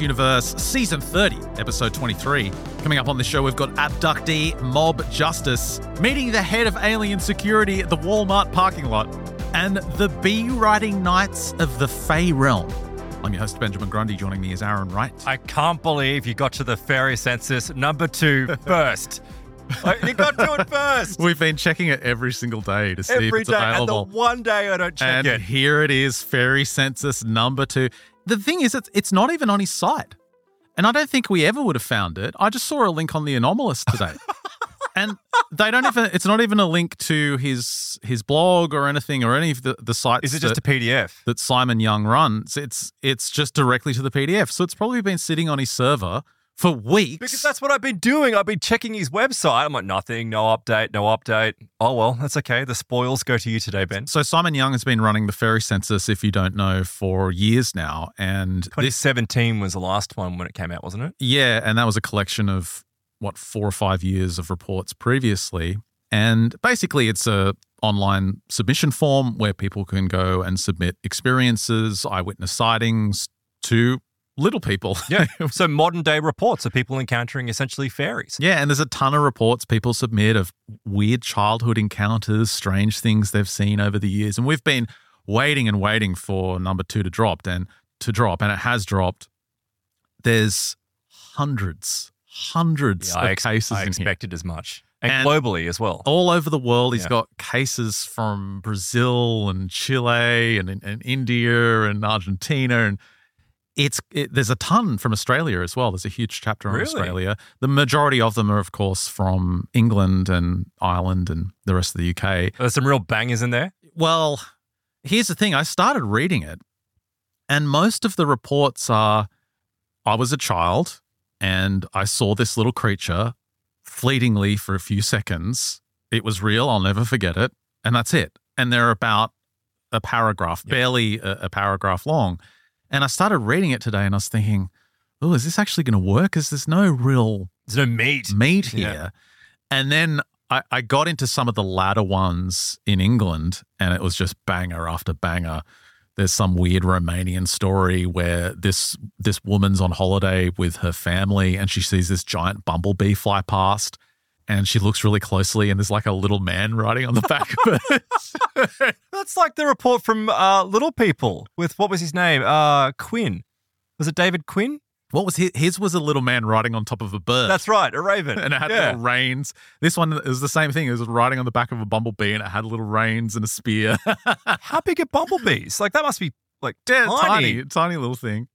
Universe, Season 30, Episode 23. Coming up on the show, we've got abductee Mob Justice, meeting the head of alien security at the Walmart parking lot, and the bee riding knights of the Fey Realm. I'm your host, Benjamin Grundy. Joining me is Aaron Wright. I can't believe you got to the fairy census number two first. Oh, you got to it first. We've been checking it every single day to see Every if it's day, and the available. one day I don't check it. and it. here it is, fairy census number two. The thing is, it's, it's not even on his site. And I don't think we ever would have found it. I just saw a link on the Anomalist today. and they don't even, it's not even a link to his his blog or anything or any of the, the sites Is it just that, a PDF? that Simon Young runs. It's it's just directly to the PDF. So it's probably been sitting on his server for weeks. Because that's what I've been doing. I've been checking his website. I'm like, nothing, no update, no update. Oh, well, that's okay. The spoils go to you today, Ben. so Simon Young has been running the fairy census, if you don't know, for years now. And this 2017 was the last one when it came out, wasn't it? Yeah, and that was a collection of what four or five years of reports previously. And basically, it's a online submission form where people can go and submit experiences, eyewitness sightings to little people. Yeah. so modern day reports of people encountering essentially fairies. Yeah, and there's a ton of reports people submit of weird childhood encounters, strange things they've seen over the years. And we've been waiting and waiting for number two to drop and to drop, and it has dropped. There's hundreds, hundreds Yeah, of ex- cases I expected as much. And, And- globally as well. All over the world, He's Yeah. got cases from Brazil and Chile and, and India and Argentina and it's it, there's a ton from Australia as well. There's a huge chapter on Really? Australia. The majority of them are, of course, from England and Ireland and the rest of the UK. There's some real bangers in there. Well, here's the thing. I started reading it, and most of the reports are I was a child and I saw this little creature fleetingly for a few seconds. It was real. I'll never forget it. And that's it. And they're about a paragraph, barely a, a paragraph long. And I started reading it today and I was thinking, oh, is this actually going to work? Because there's no real There's no meat. meat Yeah. here. And then I, I got into some of the latter ones in England, and it was just banger after banger. There's some weird Romanian story where this this woman's on holiday with her family, and she sees this giant bumblebee fly past, and she looks really closely, and there's like a little man riding on the back of it. That's like the report from uh, Little People with what was his name? Uh, Quinn. Was it David Quinn? what was his? His was a little man riding on top of a bird. That's right, a raven. and it had yeah. little reins. This one is the same thing. It was riding on the back of a bumblebee, and it had little reins and a spear. How big are bumblebees? Like that must be like tiny. tiny, tiny little thing.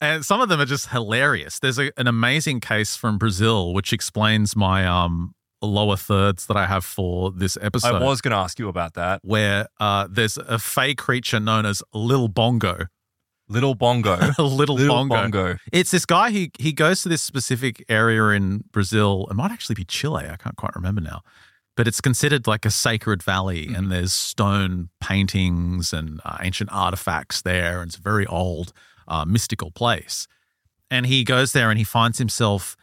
And some of them are just hilarious. There's a, an amazing case from Brazil which explains my um lower thirds that I have for this episode. I was going to ask you about that. where uh, there's a fey creature known as Lil Bongo. Little bongo. Little, Little Bongo. bongo. It's this guy who he goes to this specific area in Brazil. It might actually be Chile. I can't quite remember now. But it's considered like a sacred valley, and there's stone paintings and uh, ancient artifacts there. And it's very old, uh, mystical place. And he goes there and he finds himself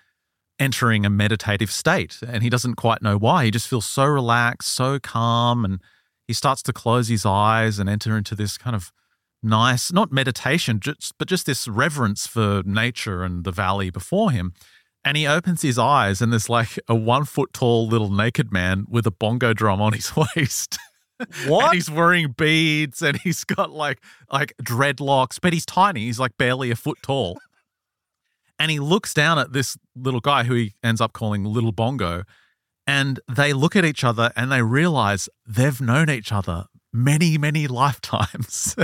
entering a meditative state, and he doesn't quite know why. He just feels so relaxed, so calm, and he starts to close his eyes and enter into this kind of nice, not meditation, just, but just this reverence for nature and the valley before him. And he opens his eyes, and there's like a one foot tall little naked man with a bongo drum on his waist. What? and he's wearing beads and he's got like like dreadlocks, but he's tiny. He's like barely a foot tall. And he looks down at this little guy who he ends up calling Little Bongo. And they look at each other and they realize they've known each other many, many lifetimes.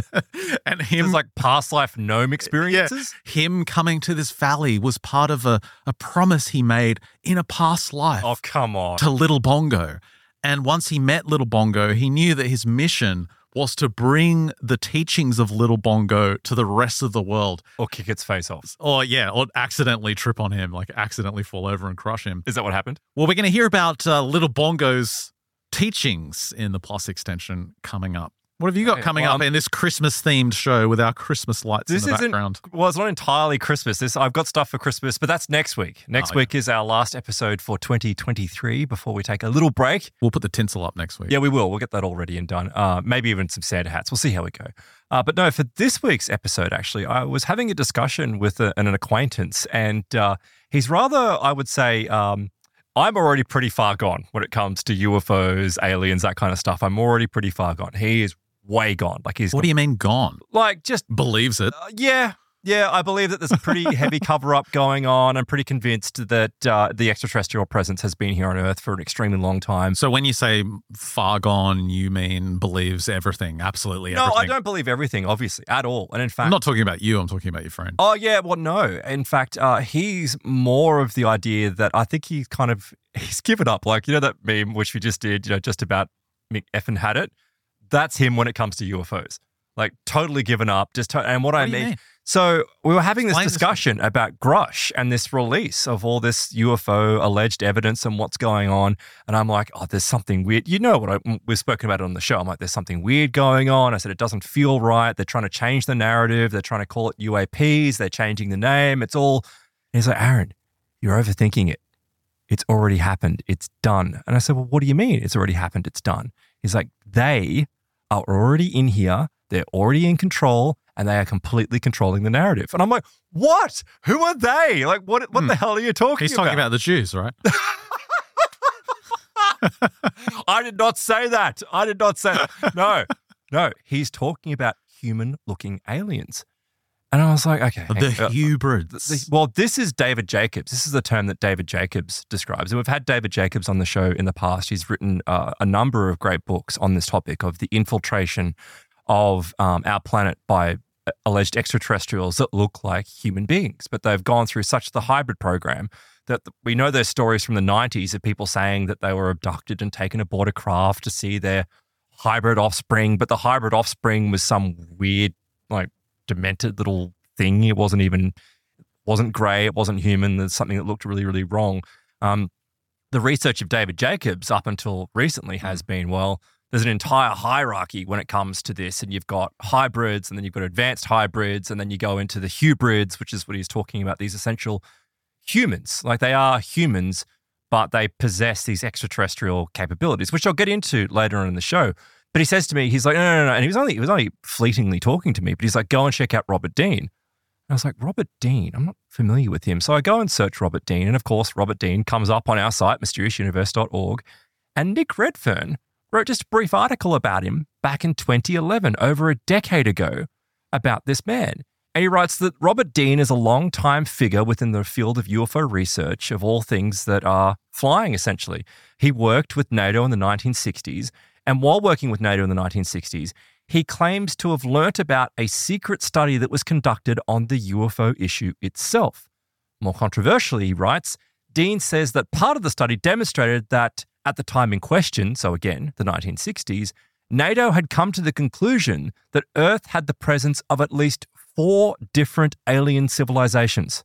and him There's like past life gnome experiences. him coming to this valley was part of a, a promise he made in a past life Oh, come on. to Little Bongo. And once he met Little Bongo, he knew that his mission was to bring the teachings of Little Bongo to the rest of the world. Or kick its face off. Or, yeah, or accidentally trip on him, like accidentally fall over and crush him. Is that what happened? Well, we're going to hear about uh, Little Bongo's teachings in the Plus extension coming up. What have you got coming well, up I'm- in this Christmas themed show with our Christmas lights This in the isn't background? well. It's not entirely Christmas. This I've got stuff for Christmas, but that's next week. Next Oh, week is our last episode for 2023 before we take a little break. We'll put the tinsel up next week. Yeah, we will. We'll get that all ready and done. Uh, maybe even some Santa hats. We'll see how we go. Uh, but no, for this week's episode, actually, I was having a discussion with a, an acquaintance, and uh, he's rather, I would say, um, I'm already pretty far gone when it comes to UFOs, aliens, that kind of stuff. I'm already pretty far gone. He is way gone. Like he's What do you mean gone? like just Believes it. uh, yeah, yeah. I believe that there's a pretty heavy cover up going on. I'm pretty convinced that uh, the extraterrestrial presence has been here on Earth for an extremely long time. So when you say far gone, you mean believes everything, absolutely everything. No. I don't believe everything, obviously, at all. And in fact, I'm not talking about you. I'm talking about your friend. Oh yeah, well no. In fact, uh, he's more of the idea that I think he's kind of he's given up. Like you know that meme which we just did, you know, just about Mick effing had it. That's him when it comes to UFOs. Like totally given up. Just to- and what, I mean, mean? so we were having this Explain this discussion about Grusch and this release of all this UFO alleged evidence and what's going on. And I'm like, oh, there's something weird. You know what I, we've spoken about it on the show. I'm like, there's something weird going on. I said, it doesn't feel right. They're trying to change the narrative. They're trying to call it UAPs. They're changing the name. It's all. And he's like, Aaron, you're overthinking it. It's already happened. It's done. And I said, well, what do you mean? It's already happened. It's done. He's like, they are already in here. They're already in control and they are completely controlling the narrative. And I'm like, what? Who are they? Like, what, what Hmm. the hell are you talking He's about? talking about the Jews, right? I did not say that. I did not say that. No, no. He's talking about human looking aliens. And I was like, okay. the hang- uh, hybrids. the- well, this is David Jacobs. This is the term that David Jacobs describes. And we've had David Jacobs on the show in the past. He's written uh, a number of great books on this topic of the infiltration of um, our planet by uh, alleged extraterrestrials that look like human beings. But they've gone through such the hybrid program that we know there's stories from the 90s of people saying that they were abducted and taken aboard a craft to see their hybrid offspring. But the hybrid offspring was some weird, like, demented little thing. It wasn't even wasn't grey. It wasn't human. There's something that looked really, really wrong. Um, the research of David Jacobs up until recently has been well. There's an entire hierarchy when it comes to this, and you've got hybrids, and then you've got advanced hybrids, and then you go into the hybrids, which is what he's talking about. These essential humans, like they are humans, but they possess these extraterrestrial capabilities, which I'll get into later on in the show. But he says to me, he's like, no, no, no, and he was only he was only fleetingly talking to me, but he's like, go and check out Robert Dean. And I was like, Robert Dean, I'm not familiar with him. So I go and search Robert Dean, and of course, Robert Dean comes up on our site, mysteriousuniverse.org, and Nick Redfern wrote just a brief article about him back in 2011, over a decade ago, about this man. And he writes that Robert Dean is a long-time figure within the field of UFO research of all things that are flying, essentially. He worked with NATO in the 1960s, and while working with NATO in the 1960s, he claims to have learnt about a secret study that was conducted on the UFO issue itself. More controversially, he writes, Dean says that part of the study demonstrated that at the time in question, so again, the 1960s, NATO had come to the conclusion that Earth had the presence of at least four different alien civilizations.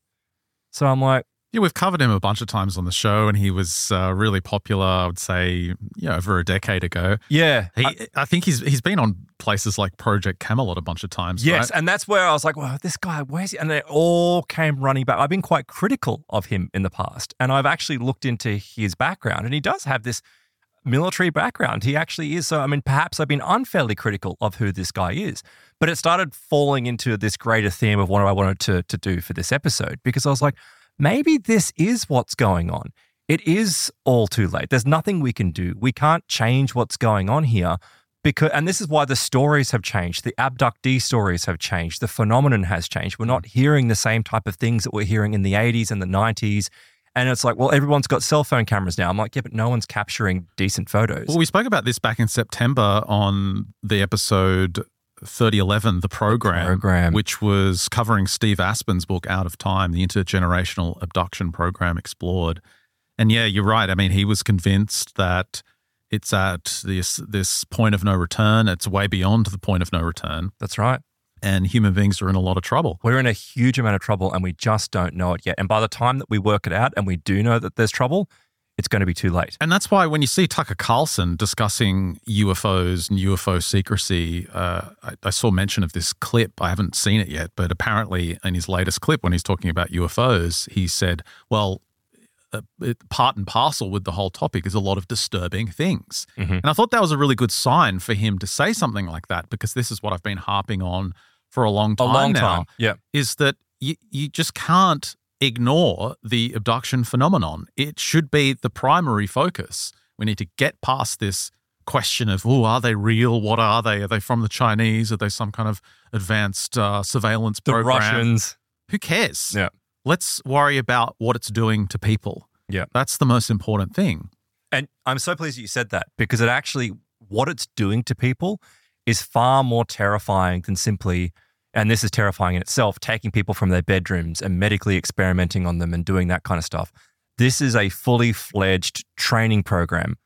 So I'm like, yeah, we've covered him a bunch of times on the show, and he was uh, really popular. I would say, yeah, over a decade ago. yeah. He, I- I, think he's he's been on places like Project Camelot a bunch of times. Yes, right? and that's where I was like, "Well, this guy, where's he?" And they all came running back. I've been quite critical of him in the past, and I've actually looked into his background, and he does have this military background. He actually is. So, I mean, perhaps I've been unfairly critical of who this guy is, but it started falling into this greater theme of what I wanted to to do for this episode because I was like, maybe this is what's going on. It is all too late. There's nothing we can do. We can't change what's going on here because and this is why the stories have changed the abductee stories have changed the phenomenon has changed we're not hearing the same type of things that we're hearing in the 80s and the 90s and it's like well everyone's got cell phone cameras now i'm like yeah but no one's capturing decent photos Well, we spoke about this back in September on the episode 3011, the program, program. which was covering Steve Aspen's book, Out of Time, the intergenerational abduction program explored. And yeah, you're right. I mean, he was convinced that it's at this this point of no return. It's way beyond the point of no return, that's right and human beings are in a lot of trouble. we're in a huge amount of trouble and we just don't know it yet and by the time that we work it out and we do know that there's trouble it's going to be too late. And that's why when you see Tucker Carlson discussing UFOs and UFO secrecy, uh, I, I, saw mention of this clip. I haven't seen it yet, but apparently in his latest clip, when he's talking about UFOs, he said, well, uh, it, part and parcel with the whole topic is a lot of disturbing things. Mm-hmm. And I thought that was a really good sign for him to say something like that because this is what I've been harping on for a long time a long now. Time. Yeah. Is that you, you just can't ignore the abduction phenomenon. It should be the primary focus. We need to get past this question of, oh, are they real? What are they? Are they from the Chinese? Are they some kind of advanced uh, surveillance the program? Russians. Who cares? Yeah. Let's worry about what it's doing to people. Yeah. That's the most important thing. And I'm so pleased that you said that because it actually, what it's doing to people is far more terrifying than simply and this is terrifying in itself, taking people from their bedrooms and medically experimenting on them and doing that kind of stuff. This is a fully fledged training program,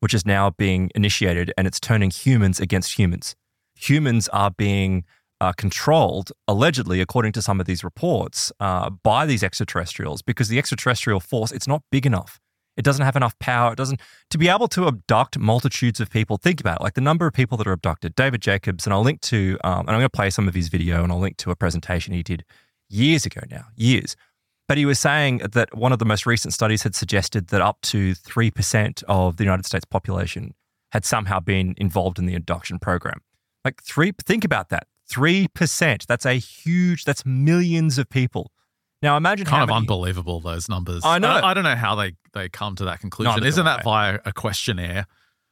which is now being initiated and it's turning humans against humans. Humans are being uh, controlled, allegedly, according to some of these reports, uh, by these extraterrestrials because the extraterrestrial force, it's not big enough. It doesn't have enough power. It doesn't to be able to abduct multitudes of people. Think about it, like the number of people that are abducted. David Jacobs, and I'll link to, um, and I'm going to play some of his video, and I'll link to a presentation he did years ago now, years. But he was saying that one of the most recent studies had suggested that up to three percent of the United States population had somehow been involved in the abduction program. Like three, think about that. Three percent. That's a huge. That's millions of people now imagine kind of many, unbelievable those numbers. I know. I, I, don't know how they they come to that conclusion. Isn't that via a questionnaire?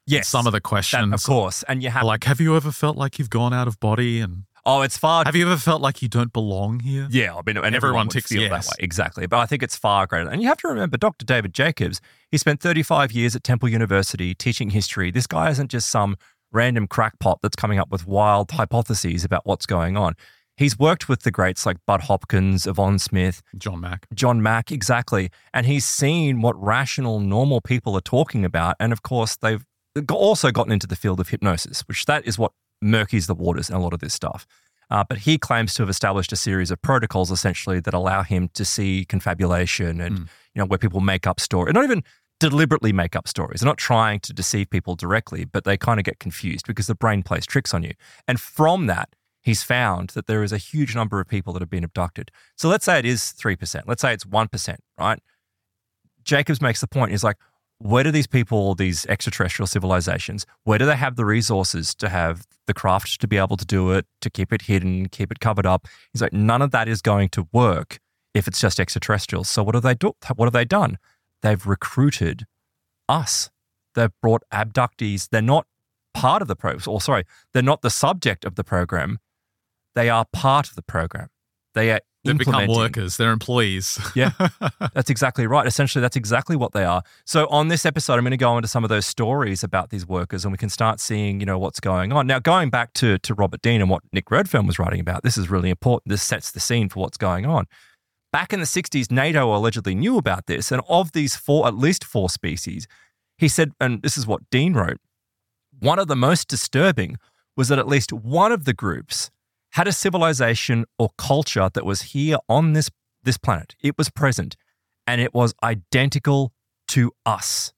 Yes. Some of the questions, that, of course, and you have like, have you ever felt like you've gone out of body? And oh, it's far. Have you ever felt like you don't belong here? Yeah, I mean, and everyone, everyone ticks feel yes. that way exactly. But I think it's far greater. And you have to remember, Dr. David Jacobs. He spent 35 years at Temple University teaching history. This guy isn't just some random crackpot that's coming up with wild hypotheses about what's going on. He's worked with the greats like Bud Hopkins, Yvonne Smith, John Mack. John Mack, exactly. And he's seen what rational, normal people are talking about. And of course, they've also gotten into the field of hypnosis, which that is what murkies the waters in a lot of this stuff. Uh, but he claims to have established a series of protocols essentially that allow him to see confabulation and, mm. you know, where people make up stories, not even deliberately make up stories. They're not trying to deceive people directly, but they kind of get confused because the brain plays tricks on you. And from that, he's found that there is a huge number of people that have been abducted. So let's say it is 3%. Let's say it's 1%, right? Jacobs makes the point. He's like, where do these people, these extraterrestrial civilizations, where do they have the resources to have the craft to be able to do it, to keep it hidden, keep it covered up? He's like, none of that is going to work if it's just extraterrestrials. So what have they do? What have they done? They've recruited us. They've brought abductees. They're not part of the program, or sorry, they're not the subject of the program. They are part of the program. They are they become workers. They're employees. yeah, that's exactly right. Essentially, that's exactly what they are. So, on this episode, I'm going to go into some of those stories about these workers, and we can start seeing, you know, what's going on. Now, going back to to Robert Dean and what Nick Redfern was writing about, this is really important. This sets the scene for what's going on. Back in the 60s, NATO allegedly knew about this, and of these four, at least four species, he said, and this is what Dean wrote. One of the most disturbing was that at least one of the groups had a civilization or culture that was here on this, this planet. It was present and it was identical to us.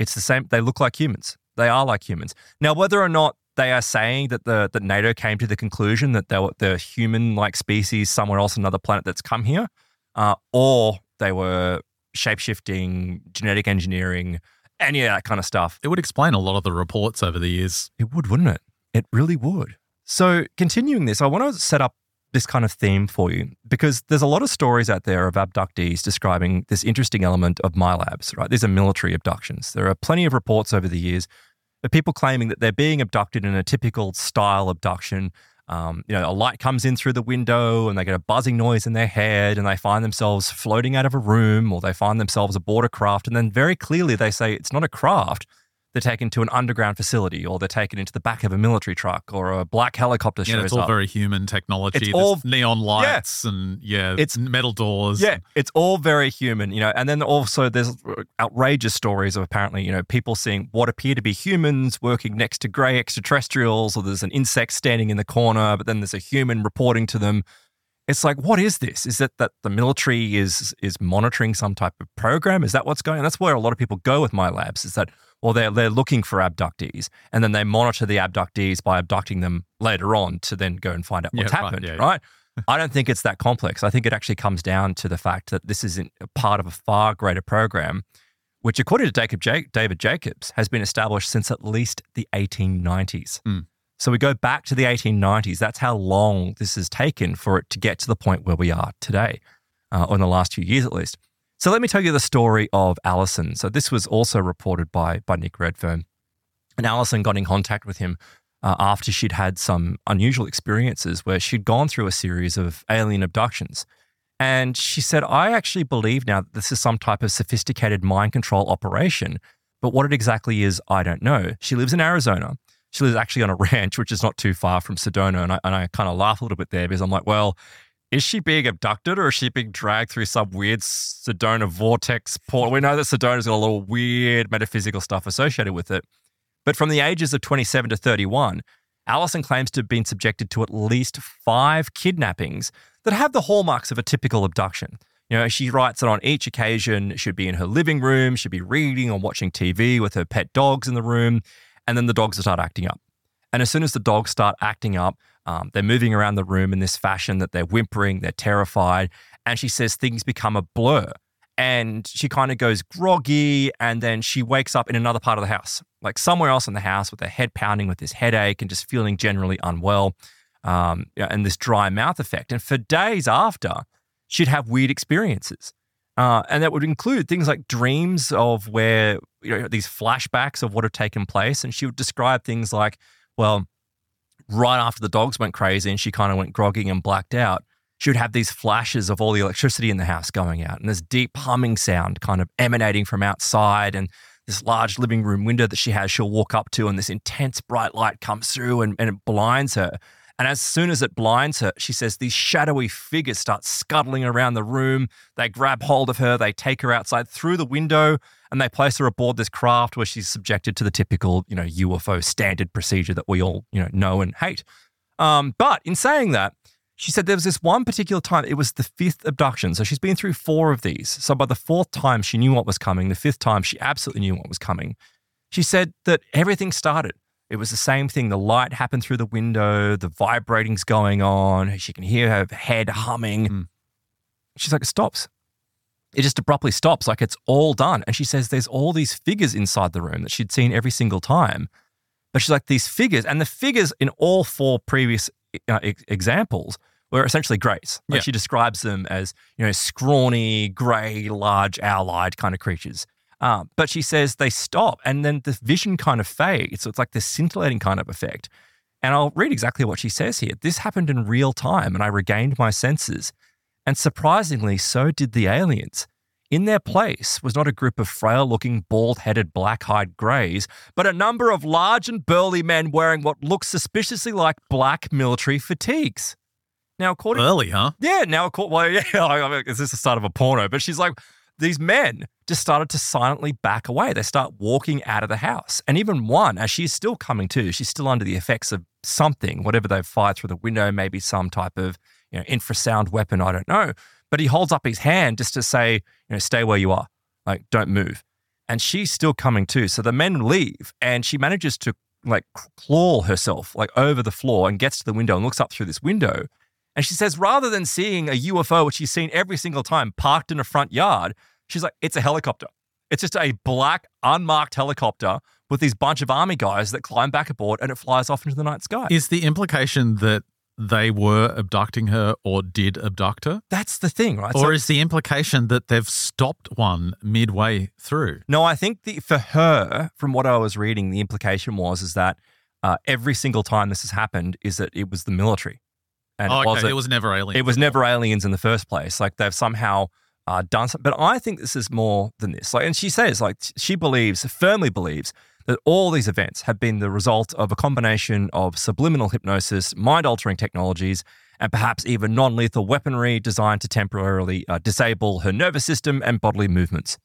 It's the same. They look like humans. They are like humans. Now, whether or not they are saying that the that NATO came to the conclusion that they were the human-like species somewhere else, another planet that's come here, uh, or they were shape-shifting, genetic engineering, any of that kind of stuff. It would explain a lot of the reports over the years. It would, wouldn't it? It really would. So, continuing this, I want to set up this kind of theme for you because there's a lot of stories out there of abductees describing this interesting element of MILABs, right? These are military abductions. There are plenty of reports over the years of people claiming that they're being abducted in a typical style abduction. Um, you know, a light comes in through the window and they get a buzzing noise in their head and they find themselves floating out of a room or they find themselves aboard a craft. And then very clearly they say it's not a craft, they're taken to an underground facility or they're taken into the back of a military truck or a black helicopter yeah, shows it's all up. very human technology. It's all neon lights yeah, and yeah, it's metal doors. Yeah, it's all very human, you know. And then also there's outrageous stories of apparently, you know, people seeing what appear to be humans working next to grey extraterrestrials or there's an insect standing in the corner, but then there's a human reporting to them It's like, what is this? Is it that the military is is monitoring some type of program? Is that what's going on? That's where a lot of people go with MILABs is that or they're they're looking for abductees and then they monitor the abductees by abducting them later on to then go and find out what's Yeah, happened, yeah, yeah. right? I don't think it's that complex. I think it actually comes down to the fact that this is part of a far greater program, which, according to David Jacobs, has been established since at least the 1890s. Hmm. So we go back to the 1890s. That's how long this has taken for it to get to the point where we are today, uh, or in the last few years at least. So let me tell you the story of Allison. So this was also reported by by Nick Redfern, and Allison got in contact with him uh, after she'd had some unusual experiences where she'd gone through a series of alien abductions. And she said, I actually believe now that this is some type of sophisticated mind control operation, but what it exactly is, I don't know. She lives in Arizona. She lives actually on a ranch, which is not too far from Sedona. And I, and I kind of laugh a little bit there because I'm like, well, is she being abducted or is she being dragged through some weird Sedona vortex portal? We know that Sedona's got a little weird metaphysical stuff associated with it. But from the ages of 27 to 31, Allison claims to have been subjected to at least five kidnappings that have the hallmarks of a typical abduction. You know, she writes that on each occasion, she'd be in her living room, she'd be reading or watching TV with her pet dogs in the room, and then the dogs would start acting up. And as soon as the dogs start acting up, um, they're moving around the room in this fashion that they're whimpering, they're terrified. And she says things become a blur. And she kind of goes groggy. And then she wakes up in another part of the house, like somewhere else in the house with her head pounding with this headache and just feeling generally unwell um, and this dry mouth effect. And for days after, she'd have weird experiences. Uh, and that would include things like dreams of where, you know, these flashbacks of what had taken place. And she would describe things like, well, right after the dogs went crazy and she kind of went groggy and blacked out, she would have these flashes of all the electricity in the house going out and this deep humming sound kind of emanating from outside and this large living room window that she has, she'll walk up to and this intense bright light comes through and, and it blinds her. And as soon as it blinds her, she says these shadowy figures start scuttling around the room. They grab hold of her, they take her outside through the window, and they place her aboard this craft where she's subjected to the typical, you know, UFO standard procedure that we all, you know, know and hate. Um, but in saying that, she said there was this one particular time, it was the fifth abduction. So she's been through four of these. So by the fourth time, she knew what was coming. The fifth time, she absolutely knew what was coming. She said that everything started. It was the same thing. The light happened through the window, the vibrating's going on. She can hear her head humming. Mm. She's like, it stops. It just abruptly stops, like it's all done. And she says there's all these figures inside the room that she'd seen every single time. But she's like, these figures, and the figures in all four previous uh, ex- examples were essentially greys. Like Yeah. she describes them as, you know, scrawny, grey, large, owl-eyed kind of creatures. Uh, but she says they stop and then the vision kind of fades. So it's like this scintillating kind of effect. And I'll read exactly what she says here. This happened in real time and I regained my senses. And surprisingly, so did the aliens. In their place was not a group of frail looking, bald headed, black eyed greys, but a number of large and burly men wearing what looks suspiciously like black military fatigues. Now, according Early, huh? yeah, now course, well, yeah, I mean, is this the start of a porno? But she's like, these men just started to silently back away. They start walking out of the house. And even one, as she's still coming to, she's still under the effects of something, whatever they've fired through the window, maybe some type of, you know, infrasound weapon, I don't know. But he holds up his hand just to say, you know, stay where you are. Like, don't move. And she's still coming to. So the men leave and she manages to like claw herself like over the floor and gets to the window and looks up through this window. And she says, rather than seeing a UFO, which she's seen every single time parked in a front yard, she's like, it's a helicopter. It's just a black, unmarked helicopter with these bunch of army guys that climb back aboard and it flies off into the night sky. Is the implication that they were abducting her or did abduct her? That's the thing, right? or So- is the implication that they've stopped one midway through? No, I think the, for her, from what I was reading, the implication was is that uh, every single time this has happened is that it was the military, and oh, it okay. wasn't. It was never aliens. it was never aliens in the first place. Like they've somehow uh, done something. But I think this is more than this. Like, and she says, like she believes, firmly believes that all these events have been the result of a combination of subliminal hypnosis, mind-altering technologies, and perhaps even non-lethal weaponry designed to temporarily uh, disable her nervous system and bodily movements.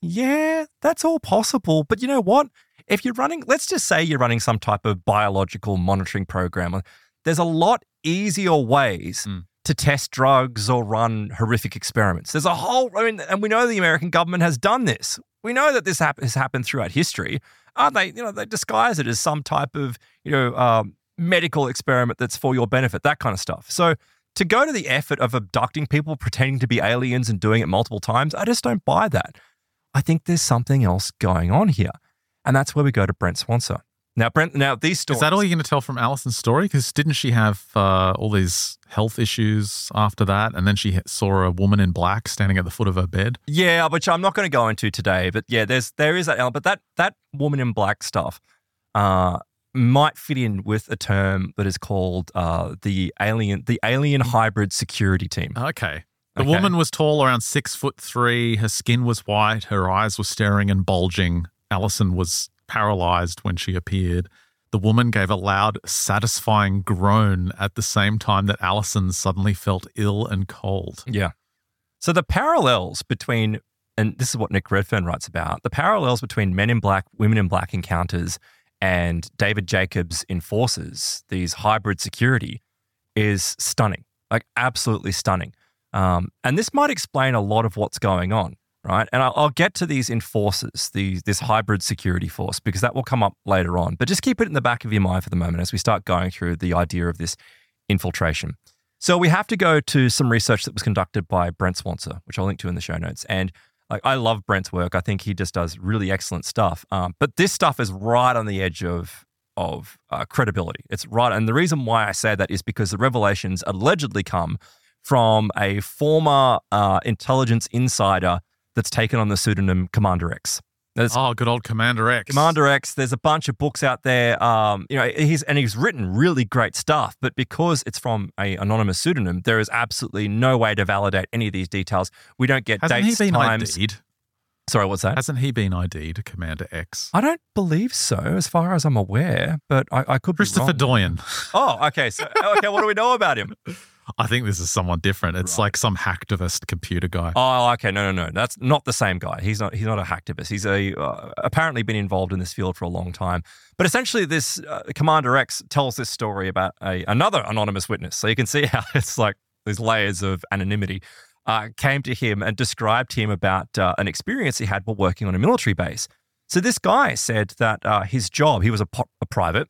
Yeah, that's all possible. But you know what? If you're running, let's just say you're running some type of biological monitoring program, there's a lot easier ways Mm. to test drugs or run horrific experiments. There's a whole, I mean, and we know the American government has done this. We know that this hap- has happened throughout history. Aren't they? You know, they disguise it as some type of, you know, um, medical experiment that's for your benefit, that kind of stuff. So to go to the effort of abducting people, pretending to be aliens and doing it multiple times, I just don't buy that. I think there's something else going on here. And that's where we go to Brent Swancer. Now, Brent, now these stories. Is that all you're going to tell from Alison's story? Because didn't she have uh, all these health issues after that? And then she saw a woman in black standing at the foot of her bed? Yeah, which I'm not going to go into today. But yeah, there's there is that element. But that, that woman in black stuff uh, might fit in with a term that is called uh, the alien the alien hybrid security team. Okay. The Okay. woman was tall, around six foot three. Her skin was white. Her eyes were staring and bulging. Alison was paralyzed when she appeared. The woman gave a loud, satisfying groan at the same time that Alison suddenly felt ill and cold. Yeah. So the parallels between, and this is what Nick Redfern writes about, the parallels between men in black, women in black encounters and David Jacobs' enforcers, these hybrid security, is stunning, like absolutely stunning. Um, and this might explain a lot of what's going on, right? And I'll, I'll get to these enforcers, these, this hybrid security force, because that will come up later on. But just keep it in the back of your mind for the moment as we start going through the idea of this infiltration. So we have to go to some research that was conducted by Brent Swancer, which I'll link to in the show notes. And like I love Brent's work. I think he just does really excellent stuff. Um, but this stuff is right on the edge of of uh, credibility. It's right, and the reason why I say that is because the revelations allegedly come from a former uh, intelligence insider that's taken on the pseudonym Commander X. There's Oh, good old Commander X. Commander X. There's a bunch of books out there. Um, you know, he's and he's written really great stuff, but because it's from a anonymous pseudonym, there is absolutely no way to validate any of these details. We don't get Hasn't dates, he been times. ID'd? Sorry, what's that? Hasn't he been ID'd, Commander X? I don't believe so, as far as I'm aware, but I, I could Christopher be wrong. Doyon. Oh, okay. So, okay, what do we know about him? I think this is someone different. It's Right. like some hacktivist computer guy. Oh, okay. No, no, no. That's not the same guy. He's not. He's not a hacktivist. He's a uh, apparently been involved in this field for a long time. But essentially, this uh, Commander X tells this story about a another anonymous witness. So you can see how it's like these layers of anonymity. Uh, came to him and described to him about uh, an experience he had while working on a military base. So this guy said that uh, his job, he was a, po- a private,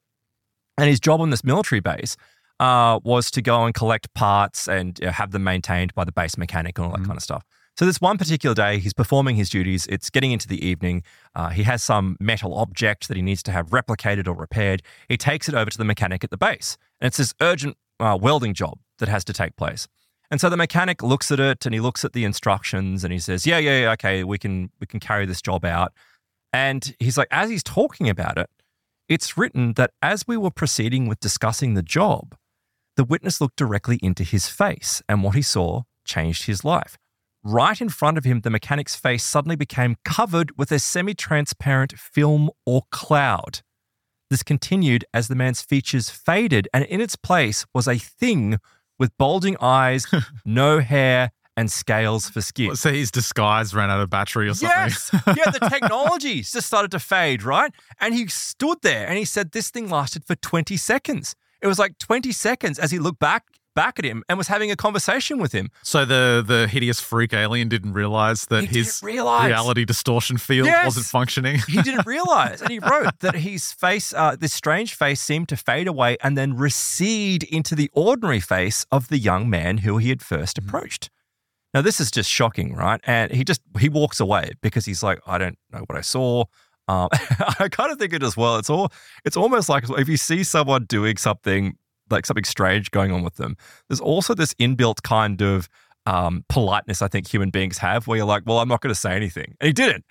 and his job on this military base uh, was to go and collect parts and uh, have them maintained by the base mechanic and all that Mhm. kind of stuff. So this one particular day, he's performing his duties. It's getting into the evening. Uh, he has some metal object that he needs to have replicated or repaired. He takes it over to the mechanic at the base, and it's this urgent uh, welding job that has to take place. And so the mechanic looks at it and he looks at the instructions and he says, "Yeah, yeah, yeah, okay, we can we can carry this job out." And he's like, as he's talking about it, it's written that as we were proceeding with discussing the job, the witness looked directly into his face, and what he saw changed his life. Right in front of him, the mechanic's face suddenly became covered with a semi transparent film or cloud. This continued as the man's features faded, and in its place was a thing with bulging eyes, no hair, and scales for skin. So his disguise ran out of battery or something. Yes. yeah, the technology just started to fade, right? And he stood there and he said this thing lasted for 20 seconds. It was like 20 seconds as he looked back back at him and was having a conversation with him. So the the hideous freak alien didn't realize that He his realize. reality distortion field Yes. wasn't functioning. He didn't realize. And he wrote that his face, uh, this strange face, seemed to fade away and then recede into the ordinary face of the young man who he had first approached. Now, this is just shocking, right? And he just he walks away because he's like, I don't know what I saw. Um, I kind of think it as well. It's all it's almost like if you see someone doing something like something strange going on with them, there's also this inbuilt kind of um, politeness I think human beings have, where you're like, well, I'm not going to say anything, and he didn't.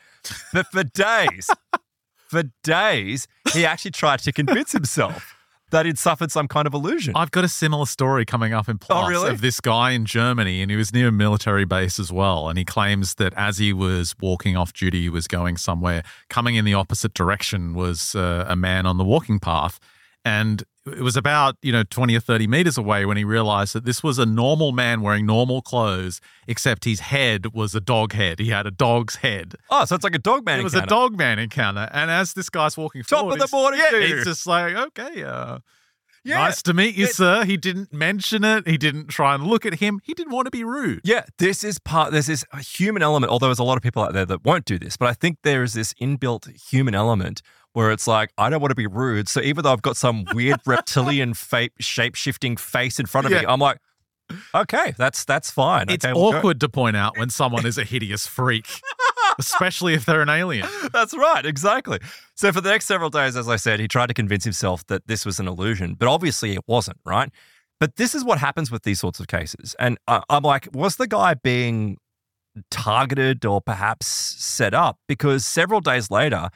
But for days, for days, he actually tried to convince himself that he'd suffered some kind of illusion. I've got a similar story coming up in Plus Oh, really? of this guy in Germany, and he was near a military base as well. And he claims that as he was walking off duty, he was going somewhere. Coming in the opposite direction was uh, a man on the walking path, and it was about you know twenty or thirty meters away when he realized that this was a normal man wearing normal clothes, except his head was a dog head. He had a dog's head. oh, so it's like a dog man. It was a dog man encounter, and as this guy's walking Top forward, of the morning, yeah, dude. he's just like, okay, uh, Yeah, nice to meet you, it- sir. He didn't mention it. He didn't try and look at him. He didn't want to be rude. Yeah, this is part. There's this human element. Although there's a lot of people out there that won't do this, but I think there is this inbuilt human element where it's like I don't want to be rude. So even though I've got some weird reptilian fa- shape shifting face in front of me, I'm like, okay, that's that's fine. It's okay, we'll go. awkward to point out when someone is a hideous freak, especially if they're an alien. That's right, exactly. So for the next several days, as I said, he tried to convince himself that this was an illusion, but obviously it wasn't, right? But this is what happens with these sorts of cases. And I'm like, was the guy being targeted or perhaps set up? Because several days later,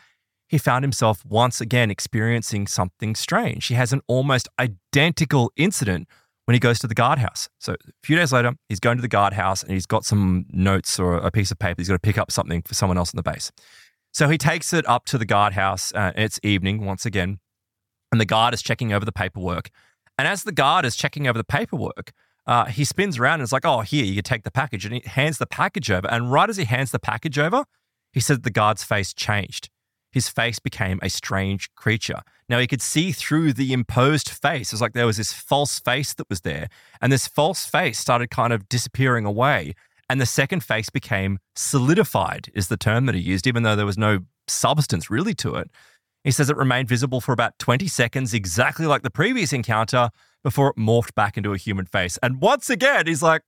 he found himself once again experiencing something strange. He has an almost identical incident when he goes to the guardhouse. So a few days later, he's going to the guardhouse and he's got some notes or a piece of paper. He's got to pick up something for someone else in the base. So he takes it up to the guardhouse. Uh, it's evening once again, and the guard is checking over the paperwork. And as the guard is checking over the paperwork, uh, he spins around and is like, "Oh, here, you can take the package." And he hands the package over. And right as he hands the package over, he said the guard's face changed. His face became a strange creature. Now he could see through the imposed face. It was like there was this false face that was there, and this false face started kind of disappearing away. And the second face became solidified, is the term that he used, even though there was no substance really to it. He says it remained visible for about 20 seconds, exactly like the previous encounter, before it morphed back into a human face. And once again, he's like,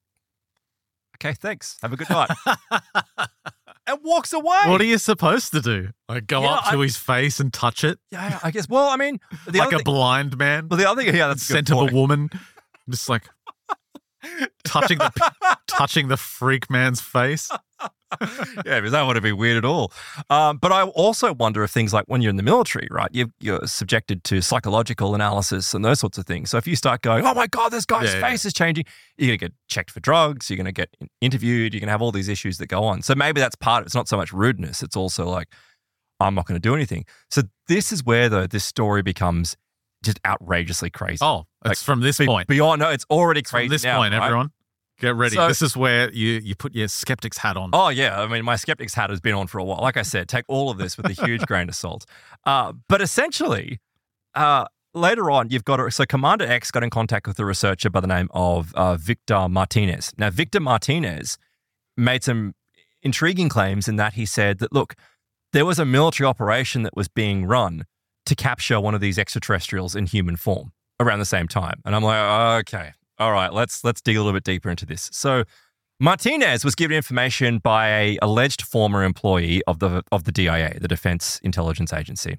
okay, thanks. Have a good night. and walks away. What are you supposed to do? Like go Yeah, up to I- his face and touch it yeah, I guess. Well, I mean, like a thing, blind man? well, the other thing, yeah, that's scent of a woman, just like touching the touching the freak man's face. yeah, because that wouldn't be weird at all. Um, but I also wonder if things like when you're in the military, right, you, you're subjected to psychological analysis and those sorts of things. So if you start going, oh my God, this guy's Yeah, yeah. face is changing, you're going to get checked for drugs, you're going to get interviewed, you're going to have all these issues that go on. So maybe that's part of it. It's not so much rudeness, it's also like, I'm not going to do anything. So this is where, though, this story becomes just outrageously crazy. Oh, it's from this Be- point. Beyond, no, it's already From crazy. this now, point, right? everyone, get ready. So- this is where you you put your skeptic's hat on. Oh yeah, I mean, my skeptic's hat has been on for a while. Like I said, take all of this with a huge grain of salt. Uh, but essentially, uh, later on, you've got a, so Commander X got in contact with a researcher by the name of uh, Victor Martinez. Now, Victor Martinez made some intriguing claims in that he said that look, there was a military operation that was being run to capture one of these extraterrestrials in human form around the same time. And I'm like, okay, all right, let's let's dig a little bit deeper into this. So Martinez was given information by a alleged former employee of the of the DIA, the Defense Intelligence Agency,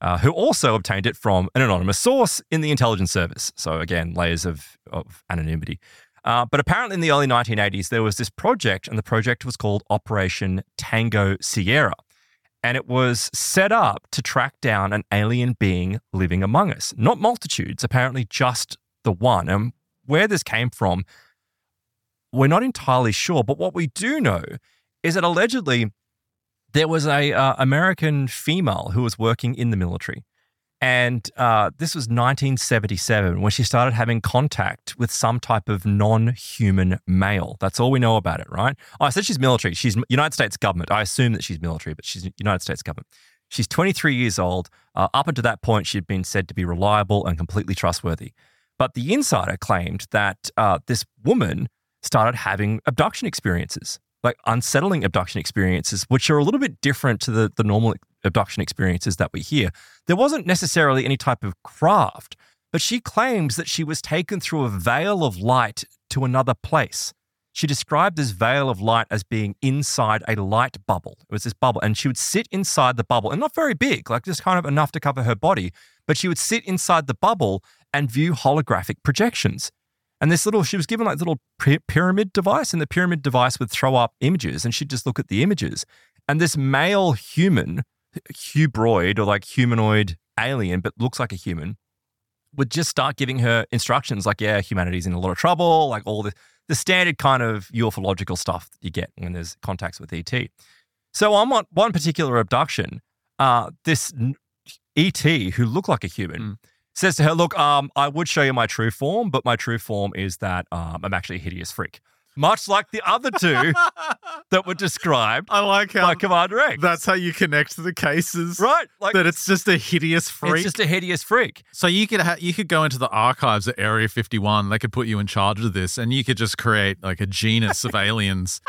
uh, who also obtained it from an anonymous source in the intelligence service. So again, layers of of anonymity. Uh, but apparently, in the early 1980s, there was this project, and the project was called Operation Tango Sierra. And it was set up to track down an alien being living among us. Not multitudes, apparently just the one. And where this came from, we're not entirely sure. But what we do know is that allegedly there was a uh, American female who was working in the military. And uh, this was 1977 when she started having contact with some type of non human male. That's all we know about it, right? Oh, I said she's military. She's United States government. I assume that she's military, but she's United States government. She's 23 years old. Uh, up until that point, she'd been said to be reliable and completely trustworthy. But the insider claimed that uh, this woman started having abduction experiences, like unsettling abduction experiences, which are a little bit different to the, the normal abduction experiences that we hear. There wasn't necessarily any type of craft, but she claims that she was taken through a veil of light to another place. She described this veil of light as being inside a light bubble. It was this bubble, and she would sit inside the bubble, and not very big, like just kind of enough to cover her body, but she would sit inside the bubble and view holographic projections. And this little, she was given like little pyramid device, and the pyramid device would throw up images, and she'd just look at the images. And this male human, hubroid or like humanoid alien, but looks like a human, would just start giving her instructions like, yeah, humanity's in a lot of trouble, like all the, the standard kind of ufological stuff that you get when there's contacts with ET. So on one, one particular abduction, uh, this ET who looked like a human Mm. Says to her, "Look, um, I would show you my true form, but my true form is that um, I'm actually a hideous freak." much like the other two that were described I like how by Commander X. that's how you connect to the cases. right? Like That it's just a hideous freak. it's just a hideous freak. so you could ha- you could go into the archives at Area 51. They could put you in charge of this, and you could just create like a genus of aliens,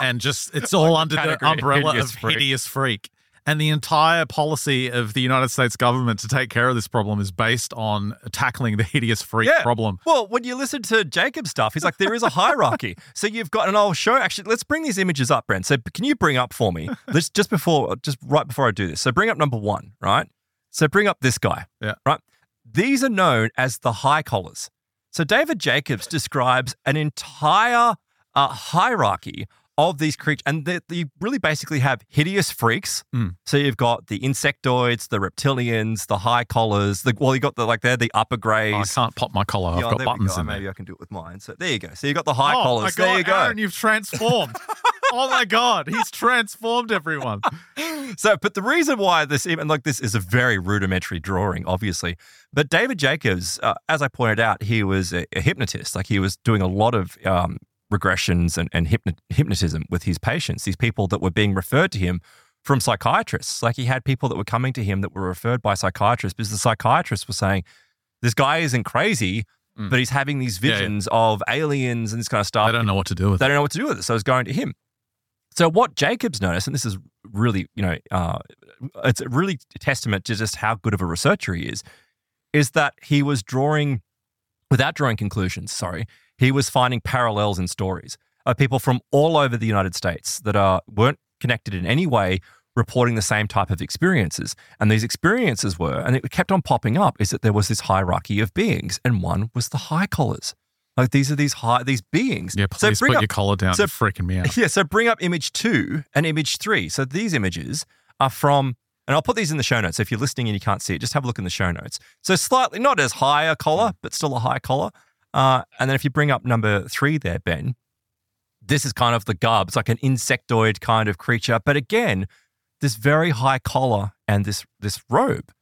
and just it's all under the umbrella hideous of freak. hideous freak. And the entire policy of the United States government to take care of this problem is based on tackling the hideous freak Yeah. problem. Well, when you listen to Jacobs' stuff, he's like, there is a hierarchy. so you've got, and I'll show, actually, let's bring these images up, Brent. So can you bring up for me, let's just before, just right before I do this. So bring up number one, right? So bring up this guy, Yeah. right? These are known as the high collars. So David Jacobs describes an entire uh, hierarchy of these creatures, and they, they really basically have hideous freaks. Mm. So you've got the insectoids, the reptilians, the high collars. The, well, you got the like they're the upper greys. Oh, I can't pop my collar. I've got buttons go. in Maybe there. I can do it with mine. So there you go. So you've got the high oh collars. my god, there you go. Aaron, you've transformed. oh my god, he's transformed everyone. So, but the reason why this even like this is a very rudimentary drawing, obviously. But David Jacobs, uh, as I pointed out, he was a, a hypnotist. Like he was doing a lot of um, regressions and, and hypno- hypnotism with his patients. These people that were being referred to him from psychiatrists. Like he had people that were coming to him that were referred by psychiatrists because the psychiatrists were saying, "This guy isn't crazy." Mm. But he's having these Yeah, yeah. visions of aliens and this kind of stuff. I don't know what to do with they it. don't know what to do with it. So it's going to him. So what Jacobs noticed, and this is really, you know, uh, it's a really a testament to just how good of a researcher he is, is that he was drawing, without drawing conclusions, sorry, he was finding parallels in stories of people from all over the United States that are weren't connected in any way reporting the same type of experiences. And these experiences were, and it kept on popping up, is that there was this hierarchy of beings, and one was the high collars. Like these are these high these beings. Yeah, So please bring put up- your collar down. so- It's freaking me out. yeah, so bring up image two and image three. So these images are from, and I'll put these in the show notes. So if you're listening and you can't see it, just have a look in the show notes. So slightly, not as high a collar, but still a high collar. Uh, and then if you bring up number three there, Ben, this is kind of the garb. It's like an insectoid kind of creature, but again, this very high collar and this this robe.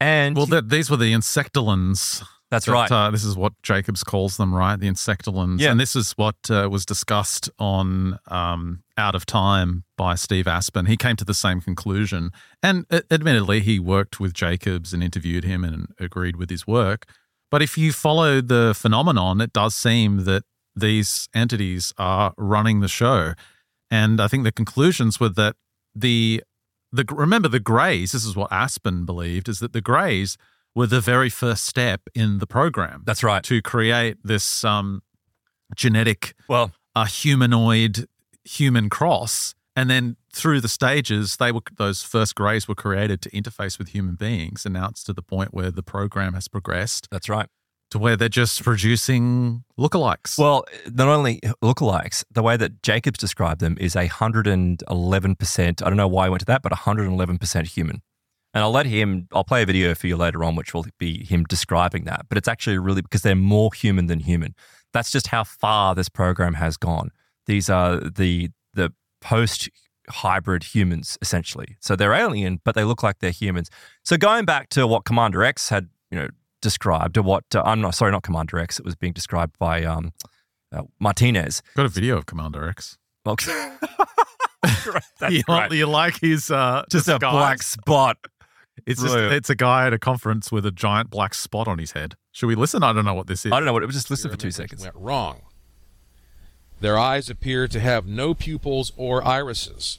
And Well, th- these were the insectolins. that's that, right. Uh, this is what Jacobs calls them, right? The insectolins. Yeah. And this is what uh, was discussed on um, Out of Time by Steve Aspen. He came to the same conclusion. And uh, admittedly, he worked with Jacobs and interviewed him and agreed with his work. But if you follow the phenomenon, it does seem that these entities are running the show. And I think the conclusions were that the the remember the Greys. This is what Aspen believed: is that the Greys were the very first step in the program that's right. to create this um, genetic Well, uh, humanoid human cross. And then through the stages, they were those first greys were created to interface with human beings, and now it's to the point where the program has progressed that's right. to where they're just producing lookalikes. Well, not only lookalikes, the way that Jacobs described them is a 111%. I don't know why I went to that, but 111% human. And I'll let him, I'll play a video for you later on, which will be him describing that. But it's actually really because they're more human than human. That's just how far this program has gone. These are the, the post hybrid humans, essentially. So they're alien, but they look like they're humans. So going back to what Commander X had, you know, described, or what, uh, I'm not, sorry, not Commander X, it was being described by, um, uh, Martinez. Got a video of Commander X. Well, that's you, great. you like his uh, Just a black spot. It's just it's a guy at a conference with a giant black spot on his head. Should we listen? I don't know what this is. I don't know what it was. Just listen for two seconds. Went wrong. Their eyes appear to have no pupils or irises.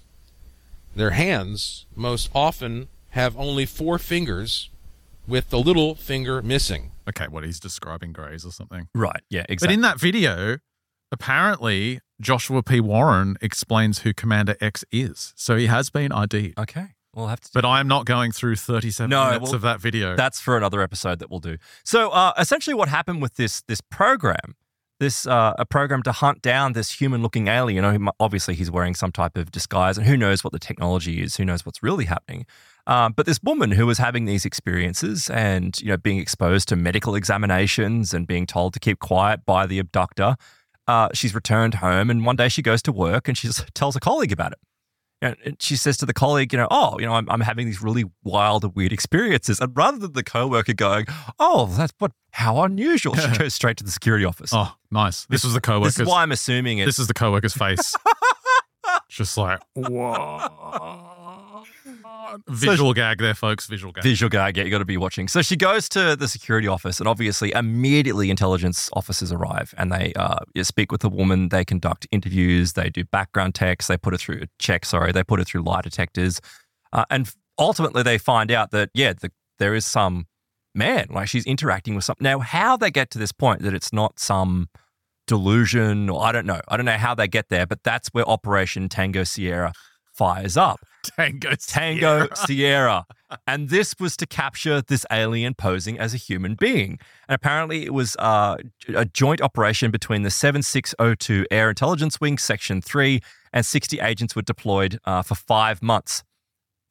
Their hands most often have only four fingers, with the little finger missing. Okay, what he's describing greys or something. Right. Yeah. Exactly. But in that video, apparently Joshua P. Warren explains who Commander X is. So he has been ID'd. okay. We'll have to. But I am not going through 37 No, minutes well, of that video. That's for another episode that we'll do. So uh, essentially, what happened with this this program, this uh, a program to hunt down this human looking alien. You know, obviously he's wearing some type of disguise, and who knows what the technology is? Who knows what's really happening? Um, but this woman who was having these experiences and you know being exposed to medical examinations and being told to keep quiet by the abductor, uh, she's returned home, and one day she goes to work and she tells a colleague about it. And she says to the colleague, you know, oh, you know, I'm, I'm having these really wild and weird experiences. And rather than the coworker going, oh, that's what, how unusual, she goes straight to the security office. Oh, nice. This was the coworker. this is why I'm assuming it. This is the coworker's face. Just like whoa. Visual gag there, folks. Visual gag. Visual gag, yeah, you got to be watching. So she goes to the security office, and obviously, immediately intelligence officers arrive and they uh, speak with the woman. They conduct interviews, they do background checks, they put it through a check. Sorry, they put it through lie detectors, uh, and ultimately they find out that yeah, the, there is some man like she's interacting with something. Now, how they get to this point that it's not some delusion, or I don't know, I don't know how they get there, but that's where Operation Tango Sierra fires up. Tango. Tango Sierra. And this was to capture this alien posing as a human being. And apparently, it was uh, a joint operation between the 7602 Air Intelligence Wing, Section 3, and 60 agents were deployed uh, for five months.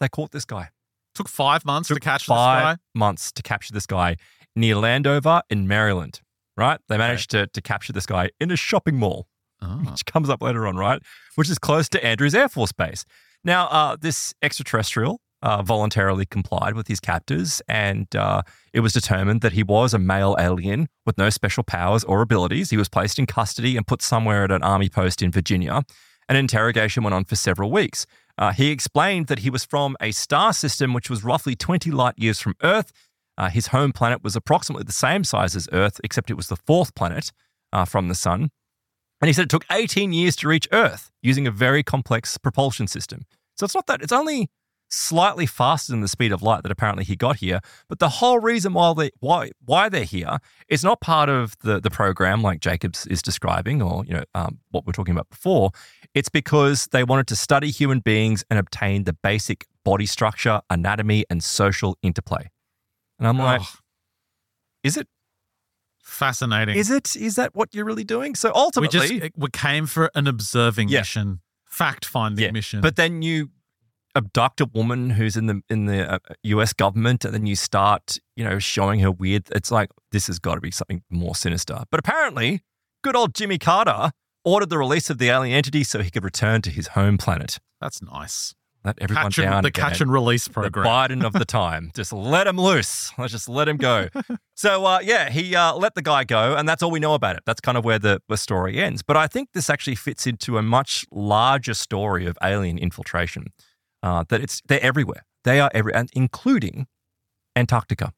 They caught this guy. Took five months to catch this Five guy. months to capture this guy near Landover in Maryland, right? They managed to, to capture this guy in a shopping mall Oh. which comes up later on, right? Which is close to Andrews Air Force Base. Now, uh, this extraterrestrial uh, voluntarily complied with his captors, and uh, it was determined that he was a male alien with no special powers or abilities. He was placed in custody and put somewhere at an army post in Virginia. An interrogation went on for several weeks. Uh, he explained that he was from a star system which was roughly 20 light years from Earth. Uh, his home planet was approximately the same size as Earth, except it was the fourth planet uh, from the sun. And he said it took 18 years to reach Earth using a very complex propulsion system. So it's not that, it's only slightly faster than the speed of light that apparently he got here. But the whole reason why, they, why, why they're here is not part of the, the program like Jacobs is describing or, you know, um, what we're talking about before. It's because they wanted to study human beings and obtain the basic body structure, anatomy, and social interplay. And I'm like, Oh, is it? Fascinating. Is it? Is that what you're really doing? So we ultimately, just we came for an observing Yeah. mission, fact finding Yeah, mission. But then you abduct a woman who's in the in the uh, U.S. government, and then you start, you know, showing her weird. It's like this has got to be something more sinister. But apparently, good old Jimmy Carter ordered the release of the alien entity so he could return to his home planet. that's nice. Let everyone Catch and, down. the again. catch and release The program. Biden of the time. Just let him loose. Let's just let him go. so, uh, yeah, he uh, let the guy go, and that's all we know about it. That's kind of where the, the story ends. But I think this actually fits into a much larger story of alien infiltration. Uh, that it's they're everywhere. They are every, and including Antarctica.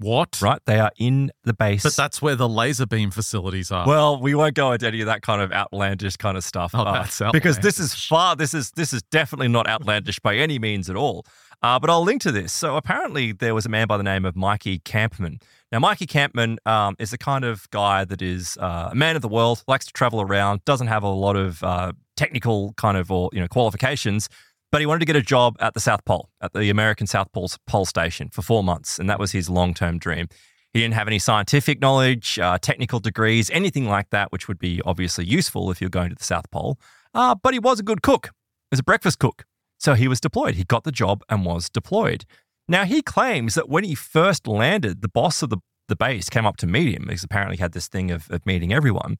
What? Right? They are in the base. But that's where the laser beam facilities are. Well, we won't go into any of that kind of outlandish kind of stuff. Oh, uh, because this is far. This is this is definitely not outlandish by any means at all. Uh, but I'll link to this. So apparently, there was a man by the name of Mikey Campman. Now, Mikey Campman um, is the kind of guy that is uh, a man of the world, likes to travel around, doesn't have a lot of uh, technical kind of or you know qualifications, but he wanted to get a job at the South Pole, at the American South Pole's pole station for four months, and that was his long-term dream. He didn't have any scientific knowledge, uh, technical degrees, anything like that, which would be obviously useful if you're going to the South Pole. Uh, but he was a good cook. He was a breakfast cook. So he was deployed. He got the job and was deployed. Now, he claims that when he first landed, the boss of the, the base came up to meet him because apparently he had this thing of, of meeting everyone.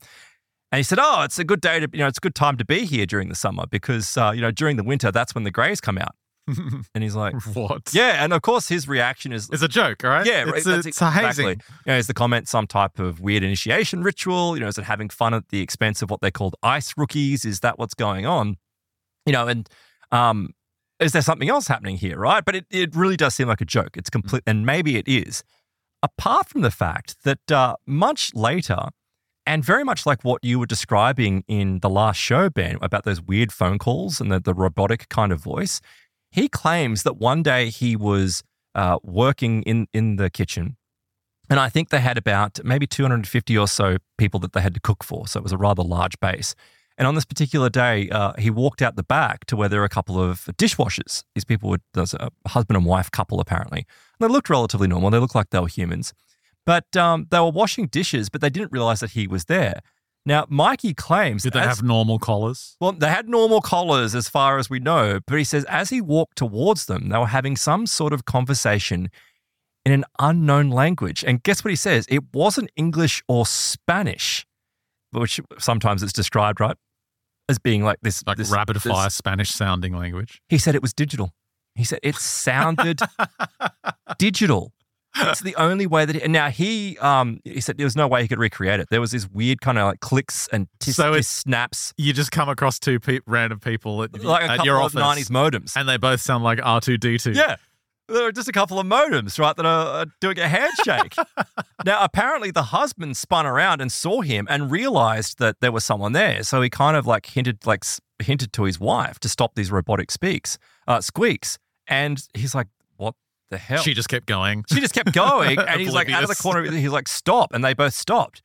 And he said, "Oh, it's a good day to, you know, it's a good time to be here during the summer because, uh, you know, during the winter, that's when the greys come out." And he's like, what? "Yeah." And of course, his reaction is, It's a joke, all right? yeah, right. It's, that's it's a hazing. exactly. You know, is the comment some type of weird initiation ritual? You know, is it having fun at the expense of what they called ice rookies? Is that what's going on? You know, and um, is there something else happening here, right? But it, it really does seem like a joke. It's complete, and maybe it is. Apart from the fact that uh, much later, and very much like what you were describing in the last show, Ben, about those weird phone calls and the, the robotic kind of voice, he claims that one day he was uh, working in, in the kitchen. And I think they had about maybe 250 or so people that they had to cook for. So it was a rather large base. And on this particular day, uh, he walked out the back to where there were a couple of dishwashers. These people were, there's a husband and wife couple apparently. And they looked relatively normal. They looked like they were humans. But um, they were washing dishes, but they didn't realize that he was there. Now, Mikey claims Did they as- have normal collars? well, they had normal collars as far as we know, but he says as he walked towards them, they were having some sort of conversation in an unknown language. And guess what he says? It wasn't English or Spanish, which sometimes it's described, right? as being like this Like this, rapid this- fire Spanish sounding language. He said it was digital. He said it sounded digital. It's the only way that. He, and now he, um, he said there was no way he could recreate it. There was this weird kind of like clicks and tis, So tis snaps, You just come across two pe- random people at, like a at couple your of office, '90s modems. and they both sound like R2D2. Yeah. There are just a couple of modems, right, that are, doing a handshake. now, apparently, the husband spun around and saw him and realized that there was someone there. So he kind of like hinted, like hinted to his wife to stop these robotic speaks, uh, squeaks. And he's like, "What the hell?" She just kept going. She just kept going, and he's like out of the corner. He's like, "Stop!" And they both stopped.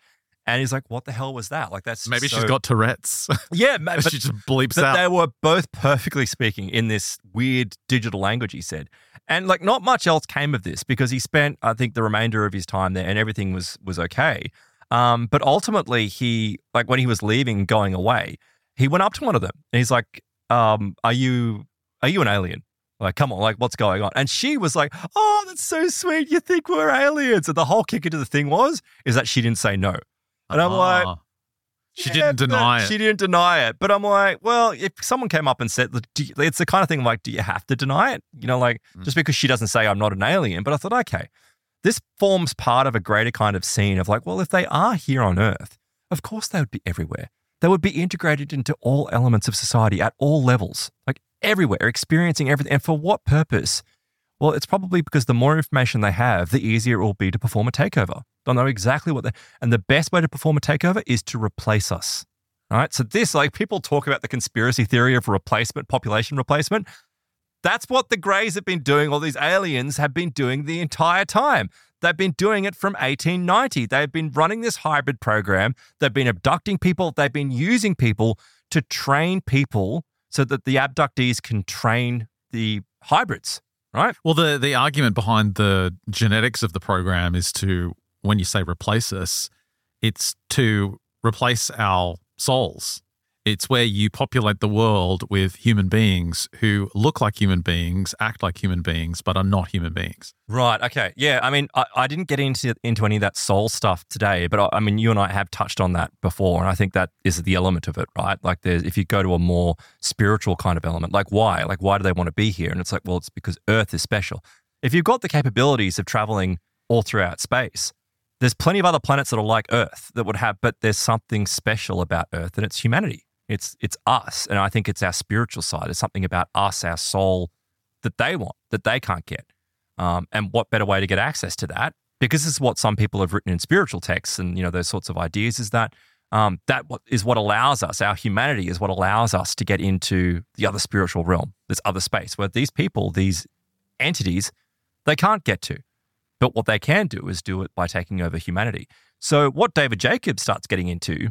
And he's like, "What the hell was that?" Like that's Maybe so- she's got Tourette's. yeah, but she just bleeps but out. they were both perfectly speaking in this weird digital language, he said. And like not much else came of this because he spent, I think, the remainder of his time there and everything was was okay. Um, but ultimately he like when he was leaving, going away, he went up to one of them and he's like, um, are you are you an alien? Like, come on, like what's going on? And she was like, Oh, that's so sweet. You think we're aliens. And the whole kicker to the thing was is that she didn't say no. And I'm like, Ah. she yeah, didn't deny it. She didn't deny it. But I'm like, well, if someone came up and said, do you- it's the kind of thing like, do you have to deny it? You know, like Mm. just because she doesn't say I'm not an alien. But I thought, okay, this forms part of a greater kind of scene of like, well, if they are here on Earth, of course they would be everywhere. They would be integrated into all elements of society at all levels, like everywhere, experiencing everything. And for what purpose? Well, it's probably because the more information they have, the easier it will be to perform a takeover. They'll know exactly what they and the best way to perform a takeover is to replace us. All right. So this, like people talk about the conspiracy theory of replacement, population replacement. That's what the Greys have been doing. All these aliens have been doing the entire time. They've been doing it from 1890. They've been running this hybrid program. They've been abducting people. They've been using people to train people so that the abductees can train the hybrids, right? Well, the the argument behind the genetics of the program is to when you say replace us, it's to replace our souls. It's where you populate the world with human beings who look like human beings, act like human beings, but are not human beings. Right. Okay. Yeah. I mean, I, I didn't get into into any of that soul stuff today, but I, I mean, you and I have touched on that before, and I think that is the element of it, right? Like, there's if you go to a more spiritual kind of element, like why, like why do they want to be here? And it's like, well, it's because Earth is special. If you've got the capabilities of traveling all throughout space, there's plenty of other planets that are like Earth that would have, but there's something special about Earth, and it's humanity. It's it's us, and I think it's our spiritual side. It's something about us, our soul, that they want that they can't get. Um, and what better way to get access to that? Because this is what some people have written in spiritual texts, and you know those sorts of ideas. Is that um, that is what allows us, our humanity, is what allows us to get into the other spiritual realm, this other space where these people, these entities, they can't get to. But what they can do is do it by taking over humanity. So what David Jacobs starts getting into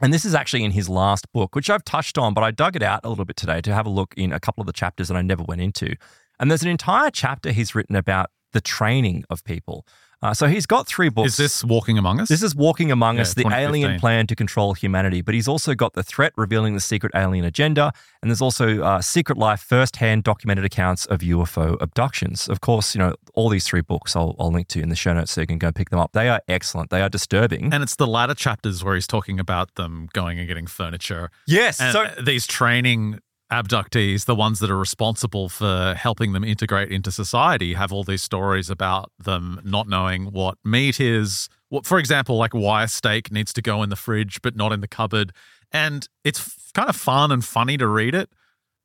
and this is actually in his last book, which I've touched on, but I dug it out a little bit today to have a look in a couple of the chapters that I never went into. And there's an entire chapter he's written about the training of people. Uh, so he's got three books. Is this Walking Among Us? This is Walking Among Yeah, Us, the alien plan to control humanity. But he's also got The Threat Revealing the Secret Alien Agenda. And there's also uh, Secret Life, first hand documented accounts of UFO abductions. Of course, you know, all these three books I'll, I'll link to in the show notes so you can go pick them up. They are excellent. They are disturbing. and it's the latter chapters where he's talking about them going and getting furniture. yes. And so these training abductees, the ones that are responsible for helping them integrate into society, have all these stories about them not knowing what meat is. What, for example, like why a steak needs to go in the fridge but not in the cupboard. And it's f- kind of fun and funny to read it,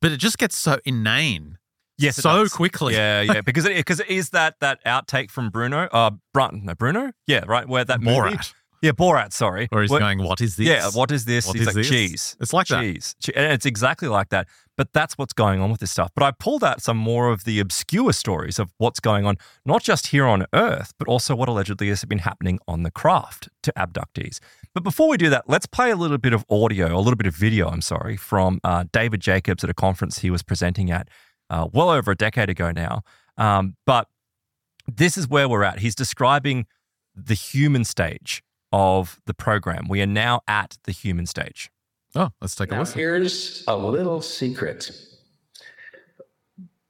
but it just gets so inane Yes, so quickly. Yeah, yeah, because it because it is that that outtake from Bruno, uh, Brun, no Bruno, yeah, right, where that movie, Borat, yeah, Borat, sorry, where he's Where- going, "What is this? yeah, what is this? What He's is like this?" cheese, It's like that. cheese, and it's exactly like that. But that's what's going on with this stuff. But I pulled out some more of the obscure stories of what's going on, not just here on Earth, but also what allegedly has been happening on the craft to abductees. But before we do that, let's play a little bit of audio, a little bit of video, I'm sorry, from uh, David Jacobs at a conference he was presenting at uh, well over a decade ago now. Um, but this is where we're at. He's describing the human stage of the program. We are now at the human stage. Oh, let's take a Now, listen. here's a little secret.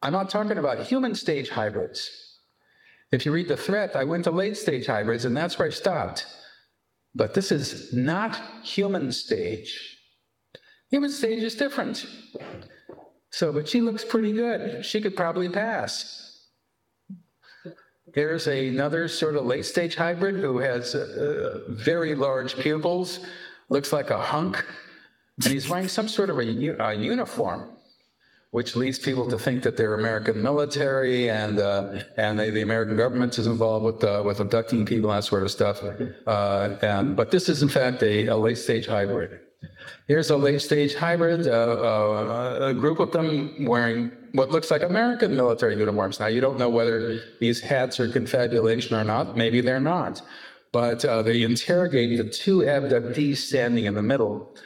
I'm not talking about human stage hybrids. If you read the threat, I went to late stage hybrids, and that's where I stopped. But this is not human stage. Human stage is different. So, but she looks pretty good. She could probably pass. Here's another sort of late stage hybrid who has uh, very large pupils, looks like a hunk, and he's wearing some sort of a, a uniform which leads people to think that they're American military and uh, and they, the American government is involved with uh, with abducting people and that sort of stuff. Uh, and, but this is in fact a, a late stage hybrid. Here's a late stage hybrid, uh, uh, a group of them wearing what looks like American military uniforms. Now you don't know whether these hats are confabulation or not. Maybe they're not. But uh, they interrogate the two abductees standing in the middle,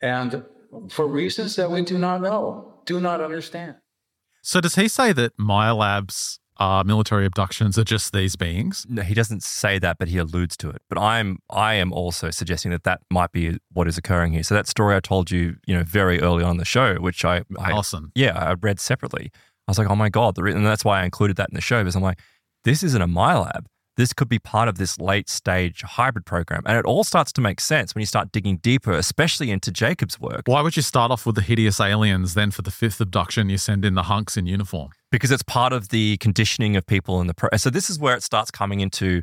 and for reasons that we do not know do not understand. So does he say that MILABs uh, military abductions are just these beings? No, he doesn't say that, but he alludes to it. But I'm I am also suggesting that that might be what is occurring here. So that story I told you, you know, very early on the show, which I, I awesome, yeah, I read separately. I was like, oh my god, and that's why I included that in the show because I'm like, this isn't a MILAB this could be part of this late stage hybrid program. And it all starts to make sense when you start digging deeper, especially into Jacobs' work. Why would you start off with the hideous aliens, then for the fifth abduction, you send in the hunks in uniform? Because it's part of the conditioning of people in the pro. So this is where it starts coming into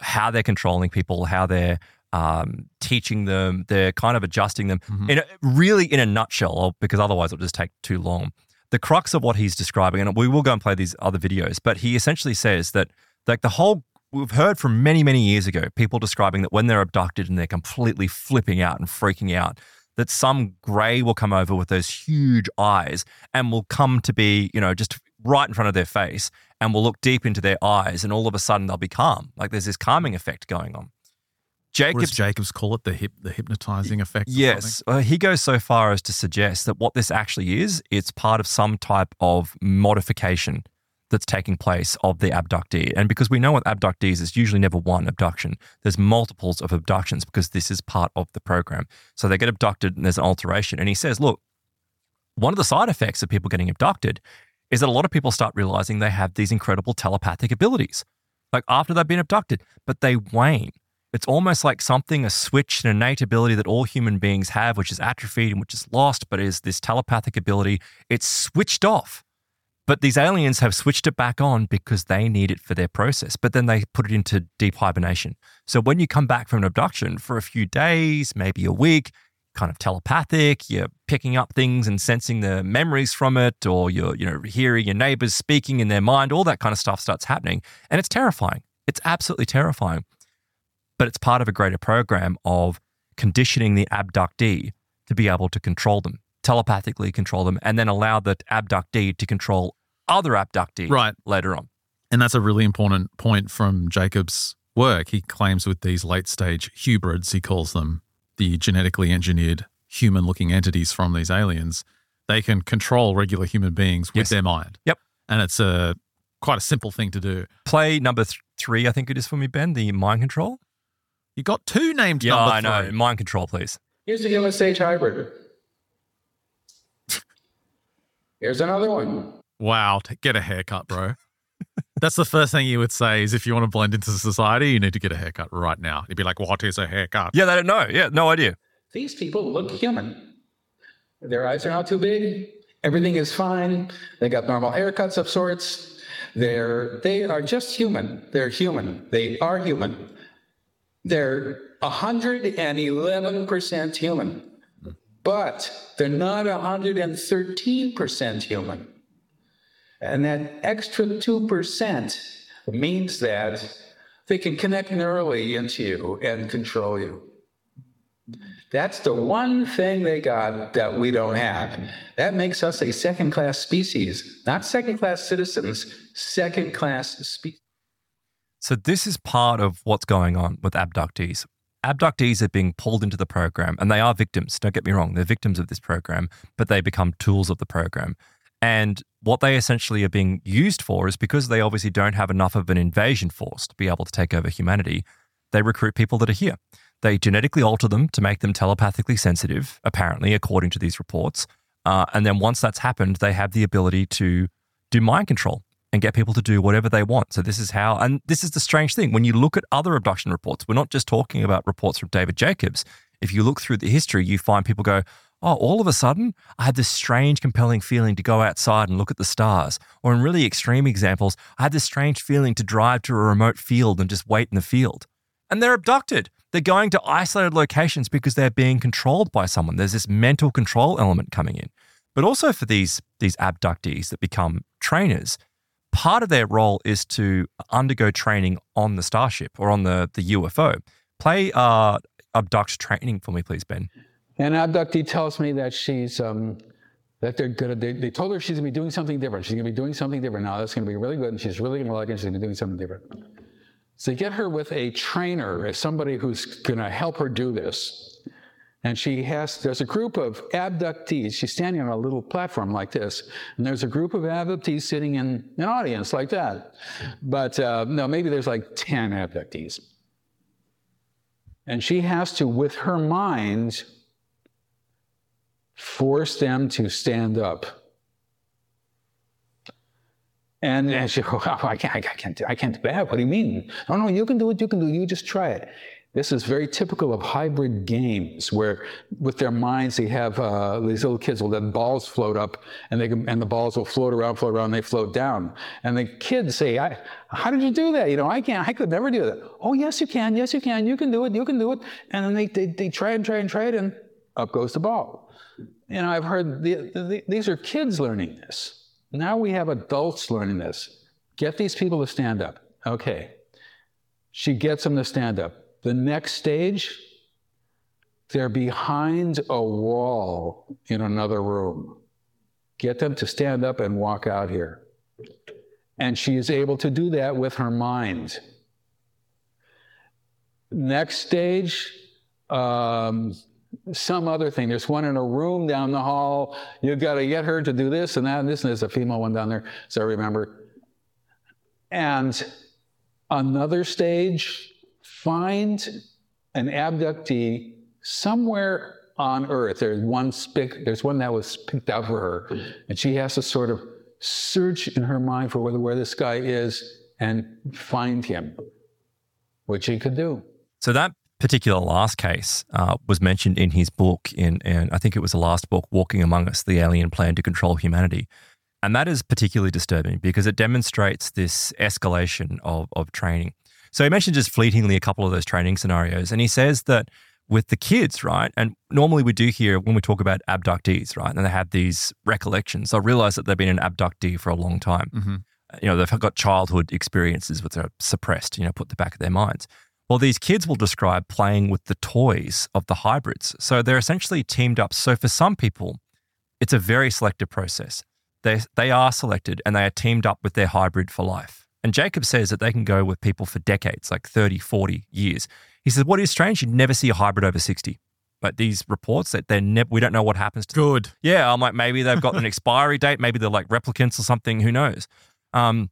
how they're controlling people, how they're um, teaching them, they're kind of adjusting them. Mm-hmm. In a, really, in a nutshell, because otherwise it'll just take too long. The crux of what he's describing, and we will go and play these other videos, but he essentially says that like the whole we've heard from many, many years ago people describing that when they're abducted and they're completely flipping out and freaking out, that some grey will come over with those huge eyes and will come to be, you know, just right in front of their face and will look deep into their eyes and all of a sudden they'll be calm. Like there's this calming effect going on. Jacobs, Jacobs call it the hip, the hypnotizing effect. Yes, uh, he goes so far as to suggest that what this actually is, it's part of some type of modification that's taking place of the abductee. And because we know with abductees, it's usually never one abduction. There's multiples of abductions because this is part of the program. So they get abducted and there's an alteration. And he says, look, one of the side effects of people getting abducted is that a lot of people start realizing they have these incredible telepathic abilities, like after they've been abducted, but they wane. It's almost like something, a switch, an innate ability that all human beings have, which is atrophied and which is lost, but is this telepathic ability. It's switched off but these aliens have switched it back on because they need it for their process, but then they put it into deep hibernation. So when you come back from an abduction for a few days, maybe a week, kind of telepathic, you're picking up things and sensing the memories from it, or you're, you know, hearing your neighbors speaking in their mind, all that kind of stuff starts happening. And it's terrifying. It's absolutely terrifying. But it's part of a greater program of conditioning the abductee to be able to control them, telepathically control them, and then allow the abductee to control other abductee right. later on. And that's a really important point from Jacobs' work. He claims with these late stage hybrids, he calls them the genetically engineered human looking entities from these aliens, they can control regular human beings with yes. their mind. Yep. And it's a quite a simple thing to do. Play number th- three, I think it is for me, Ben, the mind control. You got two named yeah, number I know. Mind control, please. Here's the human stage hybrid. Here's another one. Wow, get a haircut, bro. That's the first thing you would say is if you want to blend into society, you need to get a haircut right now. You'd be like, what is a haircut? Yeah, they don't know. Yeah, no idea. These people look human. Their eyes are not too big. Everything is fine. They got normal haircuts of sorts. They're they are just human. They're human. They are human. They're 111% human. But they're not 113% human. And that extra 2% means that they can connect neurally into you and control you. That's the one thing they got that we don't have. That makes us a second class species, not second class citizens, second class species. So, this is part of what's going on with abductees. Abductees are being pulled into the program, and they are victims. Don't get me wrong, they're victims of this program, but they become tools of the program. And what they essentially are being used for is because they obviously don't have enough of an invasion force to be able to take over humanity, they recruit people that are here. They genetically alter them to make them telepathically sensitive, apparently, according to these reports. Uh, and then once that's happened, they have the ability to do mind control and get people to do whatever they want. So this is how, and this is the strange thing. When you look at other abduction reports, we're not just talking about reports from David Jacobs. If you look through the history, you find people go, oh, all of a sudden, I had this strange, compelling feeling to go outside and look at the stars. Or in really extreme examples, I had this strange feeling to drive to a remote field and just wait in the field. And they're abducted. They're going to isolated locations because they're being controlled by someone. There's this mental control element coming in. But also for these, these abductees that become trainers, part of their role is to undergo training on the starship or on the, the UFO. Play uh, abduct training for me, please, Ben. An abductee tells me that she's um, that they're gonna. They, they told her she's gonna be doing something different. She's gonna be doing something different now. That's gonna be really good, and she's really gonna like it. She's gonna be doing something different. So get her with a trainer, somebody who's gonna help her do this. And she has, there's a group of abductees. She's standing on a little platform like this. And there's a group of abductees sitting in an audience like that. But uh, no, maybe there's like 10 abductees. And she has to, with her mind, force them to stand up. And, and she goes, oh, I can't, I can't, do, I can't do that. What do you mean? No, no, you can do it. You can do it. You just try it. This is very typical of hybrid games where, with their minds, they have uh, these little kids will let balls float up, and they can, and the balls will float around, float around, and they float down. And the kids say, I, "How did you do that? You know, I can't. I could never do that." Oh, yes, you can. Yes, you can. You can do it. You can do it. And then they they, they try and try and try it, and up goes the ball. You know, I've heard the, the, these are kids learning this. Now we have adults learning this. Get these people to stand up. Okay. She gets them to stand up. The next stage, they're behind a wall in another room. Get them to stand up and walk out here. And she is able to do that with her mind. Next stage, um, some other thing. There's one in a room down the hall. You've got to get her to do this and that and this, there's a female one down there, so I remember. And another stage, find an abductee somewhere on Earth. There's one spic, there's one that was picked out for her, and she has to sort of search in her mind for where, where this guy is and find him, which he could do. So that particular last case uh, was mentioned in his book, in, in I think it was the last book, Walking Among Us: The Alien Plan to Control Humanity. And that is particularly disturbing because it demonstrates this escalation of, of training. So he mentioned just fleetingly a couple of those training scenarios. And he says that with the kids, right? And normally we do hear when we talk about abductees, right? And they have these recollections. They'll realize that they've been an abductee for a long time. Mm-hmm. You know, they've got childhood experiences which are suppressed, you know, put the back of their minds. Well, these kids will describe playing with the toys of the hybrids. So they're essentially teamed up. So for some people, it's a very selective process. They, they are selected and they are teamed up with their hybrid for life. And Jacobs says that they can go with people for decades, like 30, 40 years. He says, What is strange, You'd never see a hybrid over 60. But these reports that they're never, we don't know what happens to Good. them. Yeah, I'm like, maybe they've got an expiry date, maybe they're like replicants or something, who knows? Um,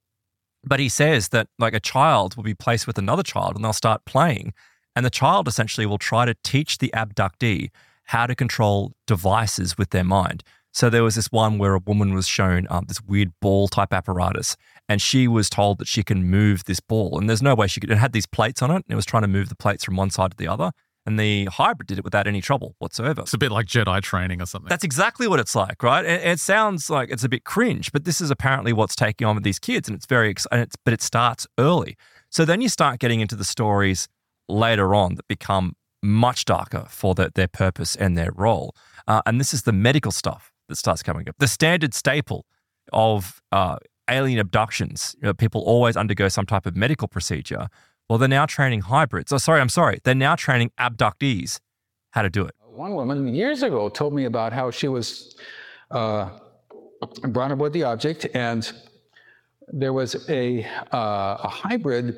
but he says that like a child will be placed with another child and they'll start playing. And the child essentially will try to teach the abductee how to control devices with their mind. So there was this one where a woman was shown um, this weird ball type apparatus, and she was told that she can move this ball. And there's no way she could. It had these plates on it, and it was trying to move the plates from one side to the other. And the hybrid did it without any trouble whatsoever. It's a bit like Jedi training or something. That's exactly what it's like, right? It, it sounds like it's a bit cringe, but this is apparently what's taking on with these kids, and it's very, and it's, but it starts early. So then you start getting into the stories later on that become much darker for the, their purpose and their role. Uh, and this is the medical stuff that starts coming up. The standard staple of uh, alien abductions, you know, people always undergo some type of medical procedure. Well, they're now training hybrids. Oh, sorry, I'm sorry. They're now training abductees how to do it. One woman years ago told me about how she was uh, brought aboard the object, and there was a, uh, a hybrid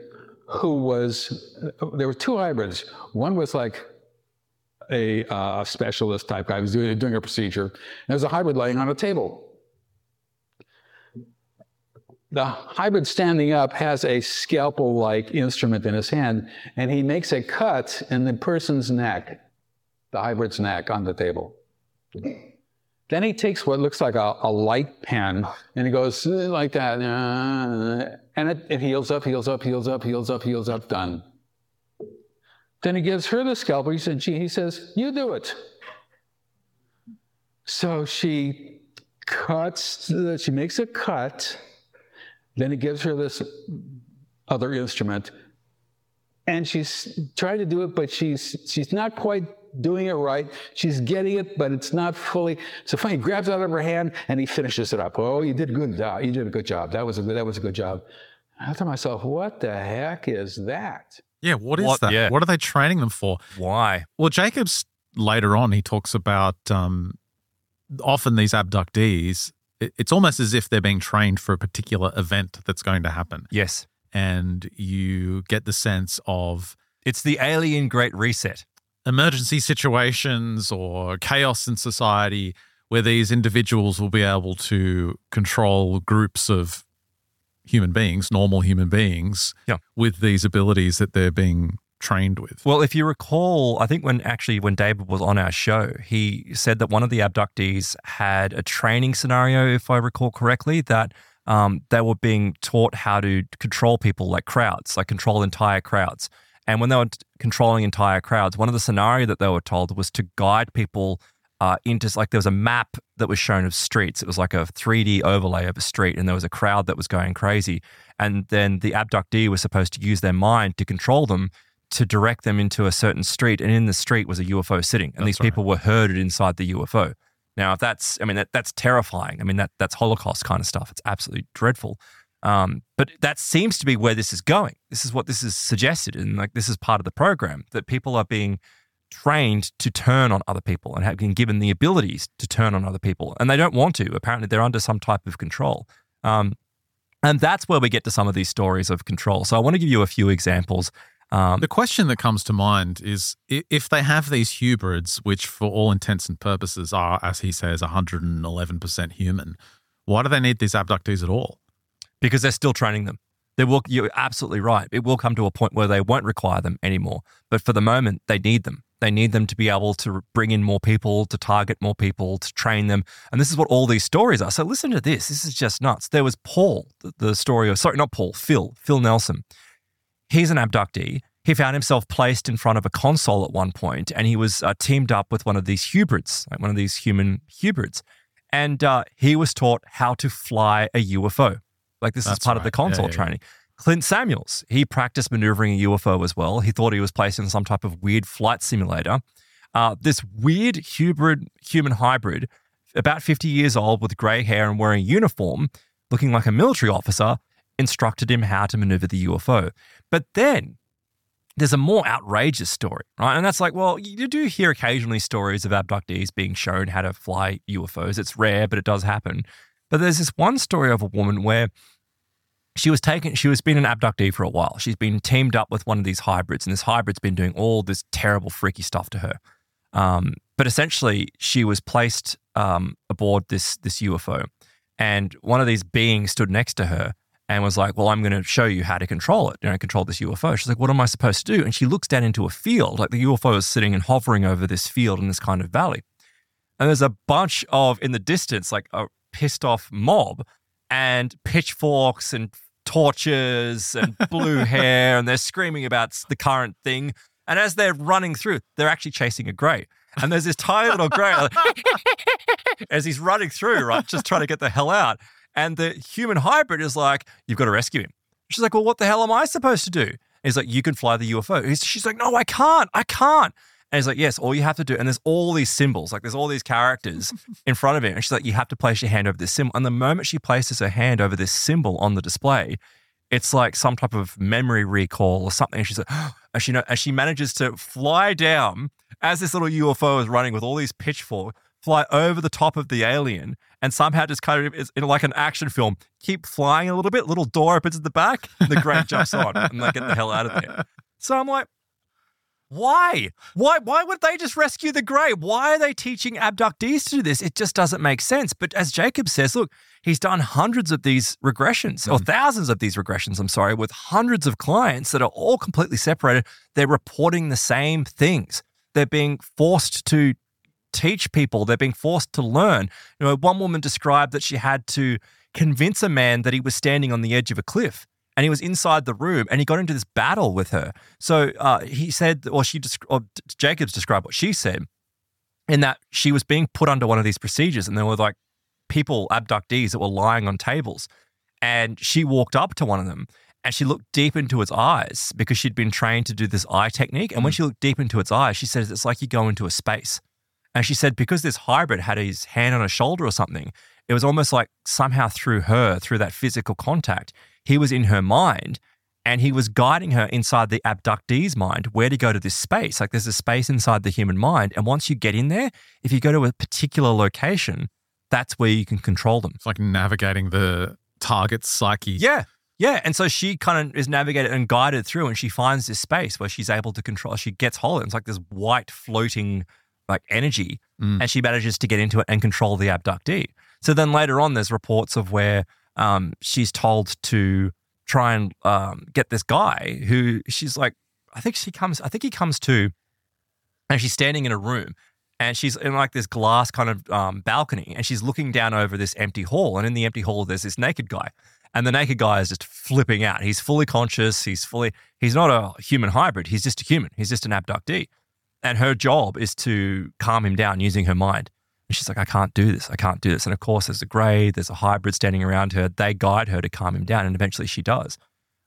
who was, there were two hybrids. One was like a uh, specialist type guy who was doing, doing a procedure, and there was a hybrid laying on a table. The hybrid standing up has a scalpel like instrument in his hand, and he makes a cut in the person's neck, the hybrid's neck on the table. Then he takes what looks like a, a light pen and he goes uh, like that. uh, And it, it heals up, heals up, heals up, heals up, heals up, done. Then he gives her the scalpel. He said, he says, you do it. So she cuts, she makes a cut, then he gives her this other instrument, and she's trying to do it, but she's she's not quite doing it right. She's getting it, but it's not fully. So finally, he grabs it out of her hand and he finishes it up. Oh, you did a good job. You did a good job. That was a good, that was a good job. I thought to myself, what the heck is that? Yeah, what is What- that? yeah. What are they training them for? Why? Well, Jacobs later on he talks about um, often these abductees. It- It's almost as if they're being trained for a particular event that's going to happen, Yes. and you get the sense of It's the alien great reset. emergency situations or chaos in society where these individuals will be able to control groups of human beings, normal human beings, Yeah. with these abilities that they're being trained with. Well, if you recall, I think when actually when David was on our show, he said that one of the abductees had a training scenario, if I recall correctly, that um, they were being taught how to control people like crowds, like control entire crowds. And when they were t- controlling entire crowds, one of the scenario that they were told was to guide people uh, into like there was a map that was shown of streets. It was like a 3D overlay of a street, and there was a crowd that was going crazy. And then the abductee was supposed to use their mind to control them to direct them into a certain street, and in the street was a UFO sitting, and these That's right. people were herded inside the UFO. Now, if that's, I mean, that, that's terrifying. I mean, that that's Holocaust kind of stuff. It's absolutely dreadful. Um, but that seems to be where this is going. This is what this is suggested, and like this is part of the program that people are being trained to turn on other people and have been given the abilities to turn on other people, and they don't want to. Apparently, they're under some type of control. Um, and that's where we get to some of these stories of control. So I want to give you a few examples. Um, The question that comes to mind is if they have these hybrids, which for all intents and purposes are, as he says, 111% human, why do they need these abductees at all? because they're still training them. They will. You're absolutely right. It will come to a point where they won't require them anymore. But for the moment, they need them. They need them to be able to bring in more people, to target more people, to train them. And this is what all these stories are. So listen to this. This is just nuts. There was Paul, the, the story of sorry, not Paul, Phil, Phil Nelson. He's an abductee. He found himself placed in front of a console at one point, and he was uh, teamed up with one of these hybrids, like one of these human hybrids, and uh, he was taught how to fly a UFO. Like this is That's part of the console yeah, yeah. training. Clint Samuels, he practiced maneuvering a UFO as well. He thought he was placed in some type of weird flight simulator. Uh, this weird hybrid, human hybrid, about 50 years old with grey hair and wearing a uniform, looking like a military officer, instructed him how to maneuver the UFO. But then there's a more outrageous story, right? And that's like, well, you do hear occasionally stories of abductees being shown how to fly UFOs. It's rare, but it does happen. But there's this one story of a woman where she was taken, she was been an abductee for a while. She's been teamed up with one of these hybrids, and this hybrid's been doing all this terrible, freaky stuff to her. Um, but essentially, she was placed um, aboard this this UFO, and one of these beings stood next to her and was like, "Well, I'm going to show you how to control it. You know, control this UFO." She's like, "What am I supposed to do?" And she looks down into a field, like the UFO is sitting and hovering over this field in this kind of valley, and there's a bunch of in the distance, like a pissed off mob, and pitchforks and torches and blue hair, and they're screaming about the current thing. And as they're running through, they're actually chasing a grey. And there's this tiny little grey as he's running through, right, just trying to get the hell out. And the human hybrid is like, You've got to rescue him. She's like, Well, what the hell am I supposed to do? And he's like, You can fly the UFO. He's, she's like, No, I can't. I can't. And he's like, Yes, all you have to do. And there's all these symbols, like there's all these characters in front of him. And she's like, You have to place your hand over this symbol. And the moment she places her hand over this symbol on the display, it's like some type of memory recall or something. And she's like, and she, and she manages to fly down as this little UFO is running with all these pitchforks, fly over the top of the alien, and somehow just kind of, it's like an action film, keep flying a little bit. Little door opens at the back, the Great jumps on, and they get the hell out of there. So I'm like, why? Why? Why would they just rescue the Grey? Why are they teaching abductees to do this? It just doesn't make sense. But as Jacobs says, look, he's done hundreds of these regressions, or hmm. thousands of these regressions. I'm sorry, with hundreds of clients that are all completely separated. They're reporting the same things. They're being forced to teach people. They're being forced to learn. You know, one woman described that she had to convince a man that he was standing on the edge of a cliff and he was inside the room and he got into this battle with her. So uh, he said, or she, or Jacobs described what she said in that she was being put under one of these procedures and there were like people, abductees that were lying on tables. And she walked up to one of them and she looked deep into its eyes because she'd been trained to do this eye technique. And when she looked deep into its eyes, she says it's like you go into a space. And she said because this hybrid had his hand on her shoulder or something, it was almost like somehow through her, through that physical contact, he was in her mind and he was guiding her inside the abductee's mind where to go to this space. Like there's a space inside the human mind. And once you get in there, if you go to a particular location, that's where you can control them. It's like navigating the target's psyche. Yeah. Yeah. And so she kind of is navigated and guided through and she finds this space where she's able to control. She gets hold of it. It's like this white floating like energy Mm. and she manages to get into it and control the abductee. So then later on, there's reports of where um, she's told to try and um, get this guy who she's like, I think she comes, I think he comes to, and she's standing in a room and she's in like this glass kind of um, balcony and she's looking down over this empty hall. And in the empty hall, there's this naked guy. And the naked guy is just flipping out. He's fully conscious. He's fully, he's not a human hybrid. He's just a human. He's just an abductee. And her job is to calm him down using her mind. And she's like, I can't do this. I can't do this. And of course, there's a grey, there's a hybrid standing around her. They guide her to calm him down. And eventually she does.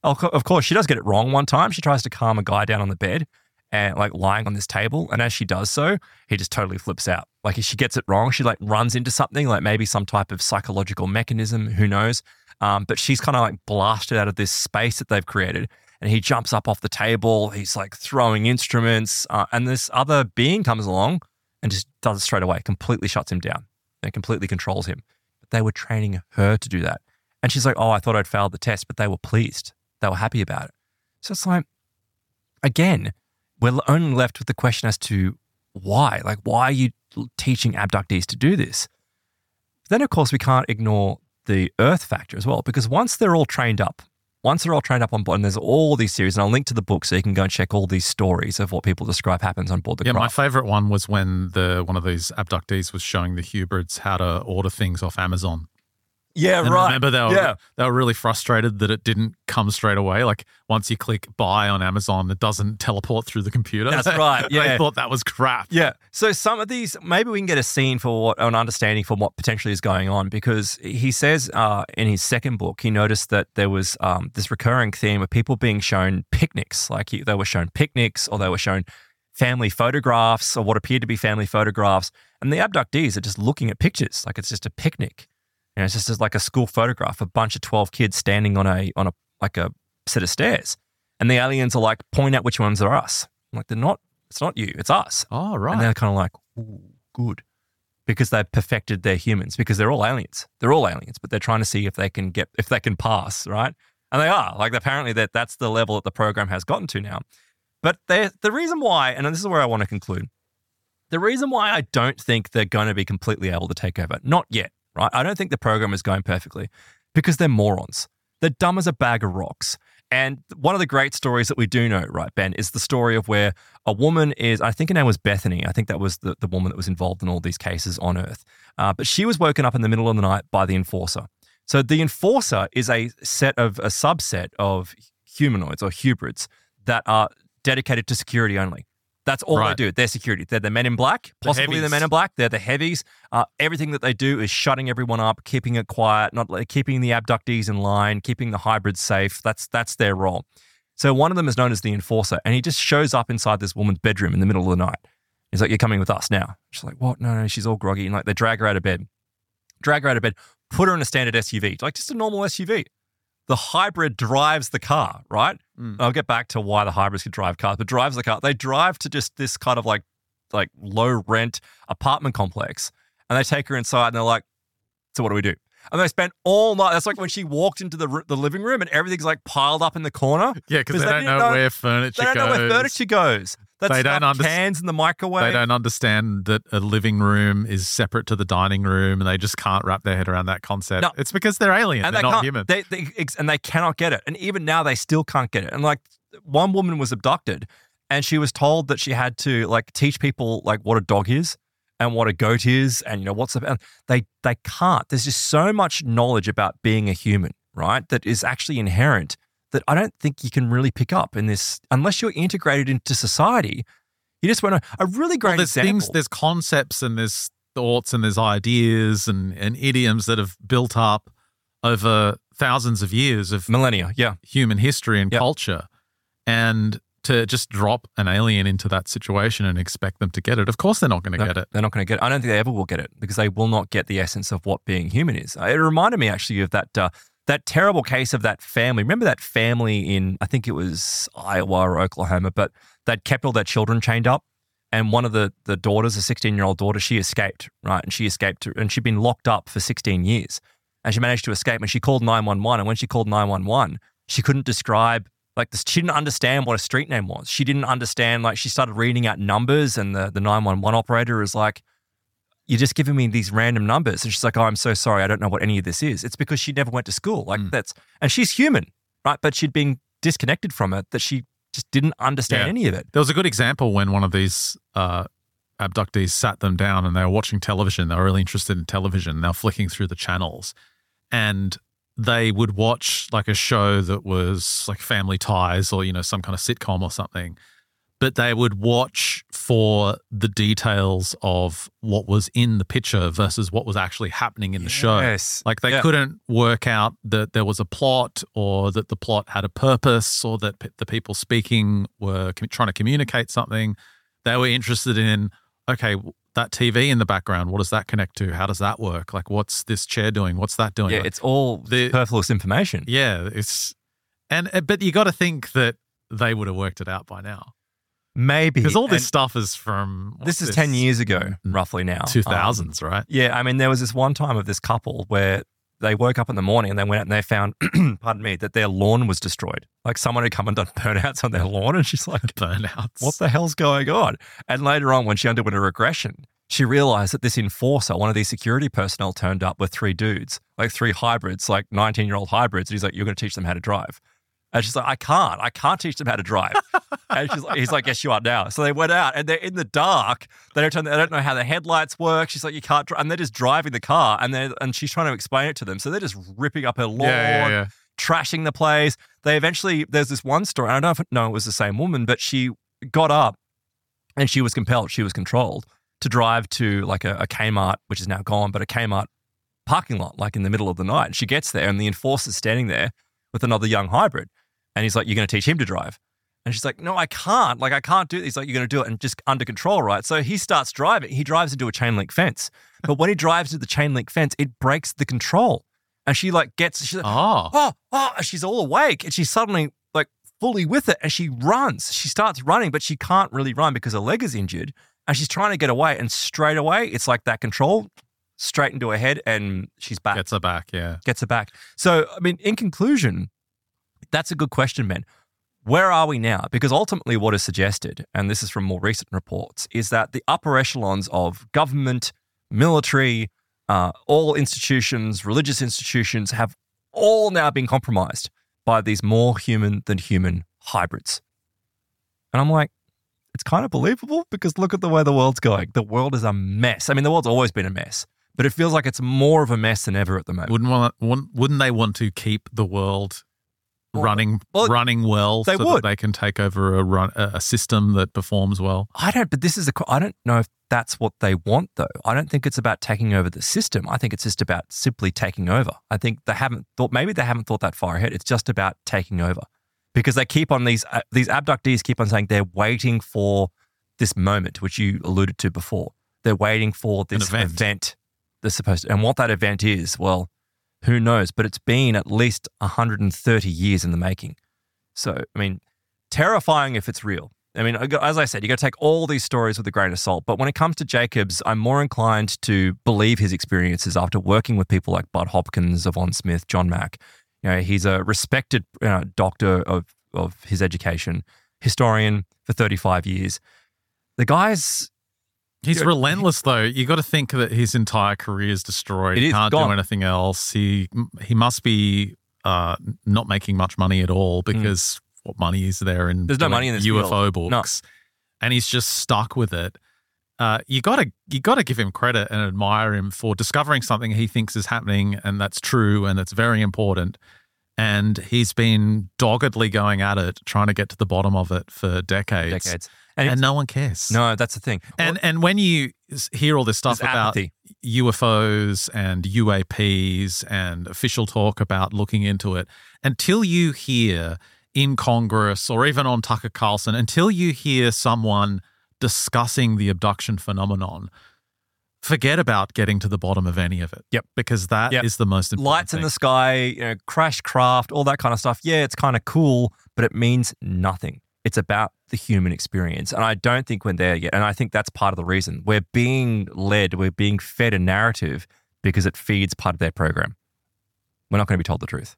Of course, she does get it wrong one time. She tries to calm a guy down on the bed and like lying on this table. And as she does so, he just totally flips out. Like if she gets it wrong, she like runs into something, like maybe some type of psychological mechanism, who knows? Um, but she's kind of like blasted out of this space that they've created. And he jumps up off the table. He's like throwing instruments. Uh, and this other being comes along and just does it straight away, completely shuts him down and completely controls him. But they were training her to do that. And she's like, Oh, I thought I'd failed the test, but they were pleased. They were happy about it. So it's like, again, we're only left with the question as to why. Like, why are you teaching abductees to do this? Then, of course, we can't ignore the Earth factor as well, because once they're all trained up, once they're all trained up on board, and there's all these series, and I'll link to the book so you can go and check all these stories of what people describe happens on board the Yeah, my favorite one was when the one of these abductees was showing the hybrids how to order things off Amazon. Yeah, And remember they were Yeah. they were really frustrated that it didn't come straight away. Like once you click buy on Amazon, it doesn't teleport through the computer. That's right, they yeah. thought that was crap. Yeah. So some of these, maybe we can get a scene for what, an understanding for what potentially is going on, because he says uh, in his second book, he noticed that there was um, this recurring theme of people being shown picnics, like he, they were shown picnics or they were shown family photographs or what appeared to be family photographs, and the abductees are just looking at pictures, like it's just a picnic. You know, it's just like a school photograph, a bunch of twelve kids standing on a on a like a set of stairs, and the aliens are like, point out which ones are us. I'm like they're not. It's not you. It's us. Oh right. And they're kind of like, ooh, good. Because they've perfected their humans, because they're all aliens. They're all aliens, but they're trying to see if they can get if they can pass, right? And they are. Like apparently that that's the level that the program has gotten to now. But the reason why, and this is where I want to conclude, the reason why I don't think they're going to be completely able to take over, not yet, right? I don't think the program is going perfectly because they're morons. They're dumb as a bag of rocks. And one of the great stories that we do know, right, Ben, is the story of where a woman is, I think her name was Bethany. I think that was the, the woman that was involved in all these cases on Earth. Uh, but she was woken up in the middle of the night by the enforcer. So the enforcer is a set of, a subset of humanoids or hybrids that are dedicated to security only. That's all Right. they do. They're security. They're the men in black, possibly the heavies. men in black. They're the heavies. Uh, everything that they do is shutting everyone up, keeping it quiet, not like, keeping the abductees in line, keeping the hybrids safe. That's that's their role. So one of them is known as the enforcer, and he just shows up inside this woman's bedroom in the middle of the night. He's like, "You're coming with us now." She's like, "What? No, no." She's all groggy, and like they drag her out of bed, drag her out of bed, put her in a standard SUV, like just a normal SUV. The hybrid drives the car, right? Mm. I'll get back to why the hybrids could drive cars, but drives the car. They drive to just this kind of like like low rent apartment complex, and they take her inside, and they're like, "So what do we do?" And they spent all night. That's like when she walked into the the living room, and everything's like piled up in the corner. Yeah, because they, they don't know, know- where furniture They don't know where furniture goes. That's They don't stuff underst- cans in the microwave. They don't understand that a living room is separate to the dining room, and they just can't wrap their head around that concept. No. It's because they're alien. and they're they not human. They, they and they cannot get it. And even now, they still can't get it. And like one woman was abducted, and she was told that she had to like teach people like what a dog is and what a goat is, and you know what's. And they they can't. There's just so much knowledge about being a human, right? That is actually inherent that I don't think you can really pick up in this unless you're integrated into society. You just went on a really great Well, there's example. things, there's concepts and there's thoughts and there's ideas and, and idioms that have built up over thousands of years of millennia. Yeah, human history and Yep. culture. And to just drop an alien into that situation and expect them to get it, of course they're not going to No, get it. They're not going to get it. I don't think they ever will get it because they will not get the essence of what being human is. It reminded me actually of that uh, that terrible case of that family. Remember that family in I think it was Iowa or Oklahoma, but they'd kept all their children chained up, and one of the the daughters, a sixteen year old daughter, she escaped right, and she escaped, and she'd been locked up for sixteen years, and she managed to escape, and she called nine one one, and when she called nine one one, she couldn't describe. Like this, she didn't understand what a street name was. She didn't understand. Like she started reading out numbers, and the the nine one one operator is like, "You're just giving me these random numbers." And she's like, "Oh, I'm so sorry. I don't know what any of this is." It's because she never went to school. Like Mm. that's and she's human, right? But she'd been disconnected from it that she just didn't understand Yeah. any of it. There was a good example when one of these uh, abductees sat them down and they were watching television. They were really interested in television. They were flicking through the channels and they would watch like a show that was like Family Ties or, you know, some kind of sitcom or something. But they would watch for the details of what was in the picture versus what was actually happening in the show. Like they Yeah. couldn't work out that there was a plot or that the plot had a purpose or that p- the people speaking were com- trying to communicate something. They were interested in, okay, that TV in the background, what does that connect to? How does that work? Like, what's this chair doing? What's that doing? Yeah, Like, it's all The- superfluous information. yeah, it's, and, uh, but you got to think that they would have worked it out by now Maybe because all this And stuff is from This is ten years ago, Mm, roughly now. Um, 2000s, right? Yeah, I mean, there was this one time of this couple where they woke up in the morning and they went out and they found, pardon me, that their lawn was destroyed. Like someone had come and done burnouts on their lawn, and she's like, Burnouts. "What the hell's going on?" And later on, when she underwent a regression, she realized that this enforcer, one of these security personnel, turned up with three dudes, like three hybrids, like nineteen-year-old hybrids. And he's like, "You're going to teach them how to drive." And she's like, "I can't. I can't teach them how to drive." and she's like, he's like, "Yes, you are now." So they went out and they're in the dark. They don't turn, they don't know how the headlights work. She's like, "You can't," drive. and they're just driving the car, and they and she's trying to explain it to them. So they're just ripping up her lawn, yeah, yeah, yeah. trashing the place. They eventually, there's this one story, I don't know if it was the same woman, but she got up and she was compelled, she was controlled to drive to like a, a Kmart, which is now gone, but a Kmart parking lot, like in the middle of the night. And she gets there, and the enforcer's standing there with another young hybrid. And he's like, You're going to teach him to drive. And she's like, No, I can't. Like, I can't do this. He's like, You're going to do it and just under control, right? So he starts driving. He drives into a chain link fence. But when he drives into the chain link fence, it breaks the control. And she like gets, she's like, Oh, oh, oh, and she's all awake and she's suddenly like fully with it and she runs. She starts running, but she can't really run because her leg is injured and she's trying to get away. And straight away, it's like that control straight into her head and she's back, gets her back. Yeah. gets her back. So, I mean, in conclusion, that's a good question, Ben. Where are we now? Because ultimately, what is suggested, and this is from more recent reports, is that the upper echelons of government, military, uh, all institutions, religious institutions have all now been compromised by these more human than human hybrids. And I'm like, it's kind of believable because look at the way the world's going. The world is a mess. I mean, the world's always been a mess, but it feels like it's more of a mess than ever at the moment. Wouldn't want, wouldn't, they want to keep the world running well, running well they so would. that they can take over a run a system that performs well? I don't, but this is a, I don't know if that's what they want though. I don't think it's about taking over the system. I think it's just about simply taking over. I think they haven't thought, maybe they haven't thought that far ahead. It's just about taking over because they keep on these, uh, these abductees keep on saying they're waiting for this moment, which you alluded to before. They're waiting for this event. event. They're supposed to, and what that event is, well, who knows? But it's been at least 130 years in the making. So, I mean, terrifying if it's real. I mean, as I said, you got to take all these stories with a grain of salt. But when it comes to Jacobs, I'm more inclined to believe his experiences after working with people like Bud Hopkins, Yvonne Smith, John Mack. You know, he's a respected uh, doctor of of his education, historian for 35 years. The guy's He's relentless, though. You got to think that his entire career is destroyed. It he is can't gone. do anything else. He he must be uh, not making much money at all because what money is there in Hmm. There's no money in this UFO field. books? And he's just stuck with it. Uh, you gotta you gotta give him credit and admire him for discovering something he thinks is happening and that's true and that's very important, and he's been doggedly going at it, trying to get to the bottom of it for decades. Decades. And, it's- no one cares. no, that's the thing. And and when you hear all this stuff about apathy. UFOs and UAPs and official talk about looking into it, until you hear in Congress or even on Tucker Carlson, until you hear someone discussing the abduction phenomenon, forget about getting to the bottom of any of it. Yep. Because that is Yep. the most important. lights in the sky, you know, crash craft, all that kind of stuff. Yeah, it's kind of cool, but it means nothing. It's about the human experience. And I don't think we're there yet. And I think that's part of the reason. We're being led, we're being fed a narrative because it feeds part of their program. We're not going to be told the truth.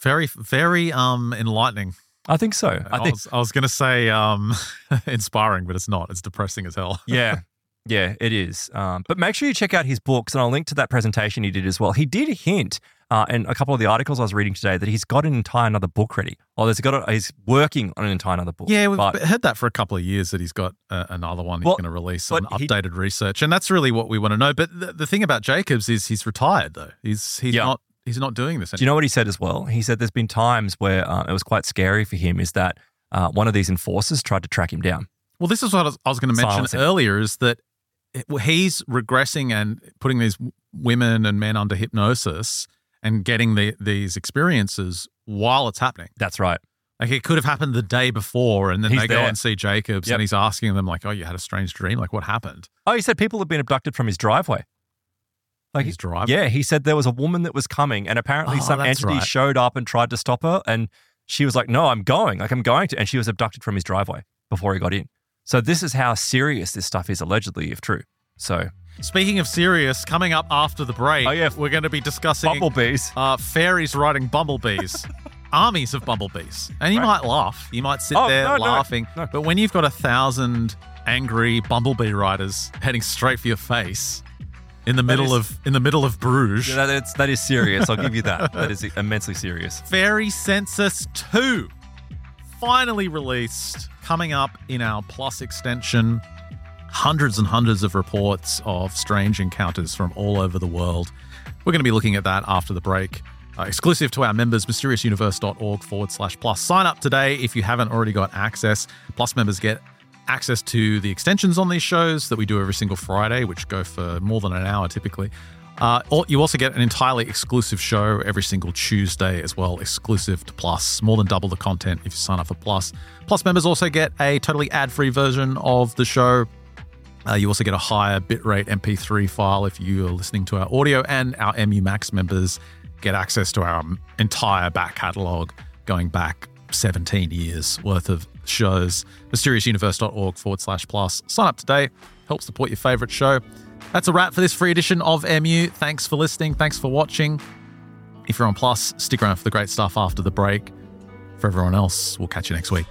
Very, very um enlightening. I think so. I, I think, was, I was going to say um inspiring, but it's not. It's depressing as hell. yeah. Yeah, it is. Um, but make sure you check out his books, and I'll link to that presentation he did as well. He did hint uh, in a couple of the articles I was reading today that he's got an entire another book ready. Oh, there's got a, he's working on an entire another book. Yeah, we've But- heard that for a couple of years that he's got uh, another one he's Well, going to release some but he- updated research, and that's really what we want to know. But the, the thing about Jacobs is he's retired though. He's he's Yeah. not he's not doing this Do anymore. you know what he said as well? He said there's been times where uh, it was quite scary for him. Is that uh, one of these enforcers tried to track him down? Well, this is what I was, was going to mention Silencing. earlier: is that he's regressing and putting these women and men under hypnosis and getting the, these experiences while it's happening. That's right. Like it could have happened the day before, and then He's they go and see Jacobs, Yep. and he's asking them like, "Oh, you had a strange dream. Like, what happened?" Oh, he said people have been abducted from his driveway. Like, His drive. yeah, he said there was a woman that was coming, and apparently Oh, some entity right. showed up and tried to stop her, and she was like, "No, I'm going. Like, I'm going to," and she was abducted from his driveway before he got in. So this is how serious this stuff is, allegedly, if true. So Speaking of serious, coming up after the break, Oh, yeah. we're going to be discussing bumblebees. uh, fairies riding bumblebees, armies of bumblebees. And you Right. might laugh. You might sit Oh, there no, no, laughing. no. But when you've got a thousand angry bumblebee riders heading straight for your face in the middle is- of in the middle of Bruges, Yeah, that, is, that is serious. I'll give you that. That is immensely serious. Fairy Census 2 finally released, coming up in our Plus extension. Hundreds and hundreds of reports of strange encounters from all over the world. We're going to be looking at that after the break. Uh, exclusive to our members, mysteriousuniverse.org forward slash plus. Sign up today if you haven't already got access. Plus members get access to the extensions on these shows that we do every single Friday, which go for more than an hour typically. Uh, you also get an entirely exclusive show every single Tuesday as well, exclusive to Plus. More than double the content if you sign up for Plus. Plus members also get a totally ad free version of the show. Uh, you also get a higher bitrate MP3 file if you are listening to our audio, and our MU Max members get access to our entire back catalogue going back 17 years worth of shows. MysteriousUniverse.org forward slash plus. Sign up today, help support your favorite show. That's a wrap for this free edition of MU. Thanks for listening. Thanks for watching. If you're on Plus, stick around for the great stuff after the break. For everyone else, we'll catch you next week.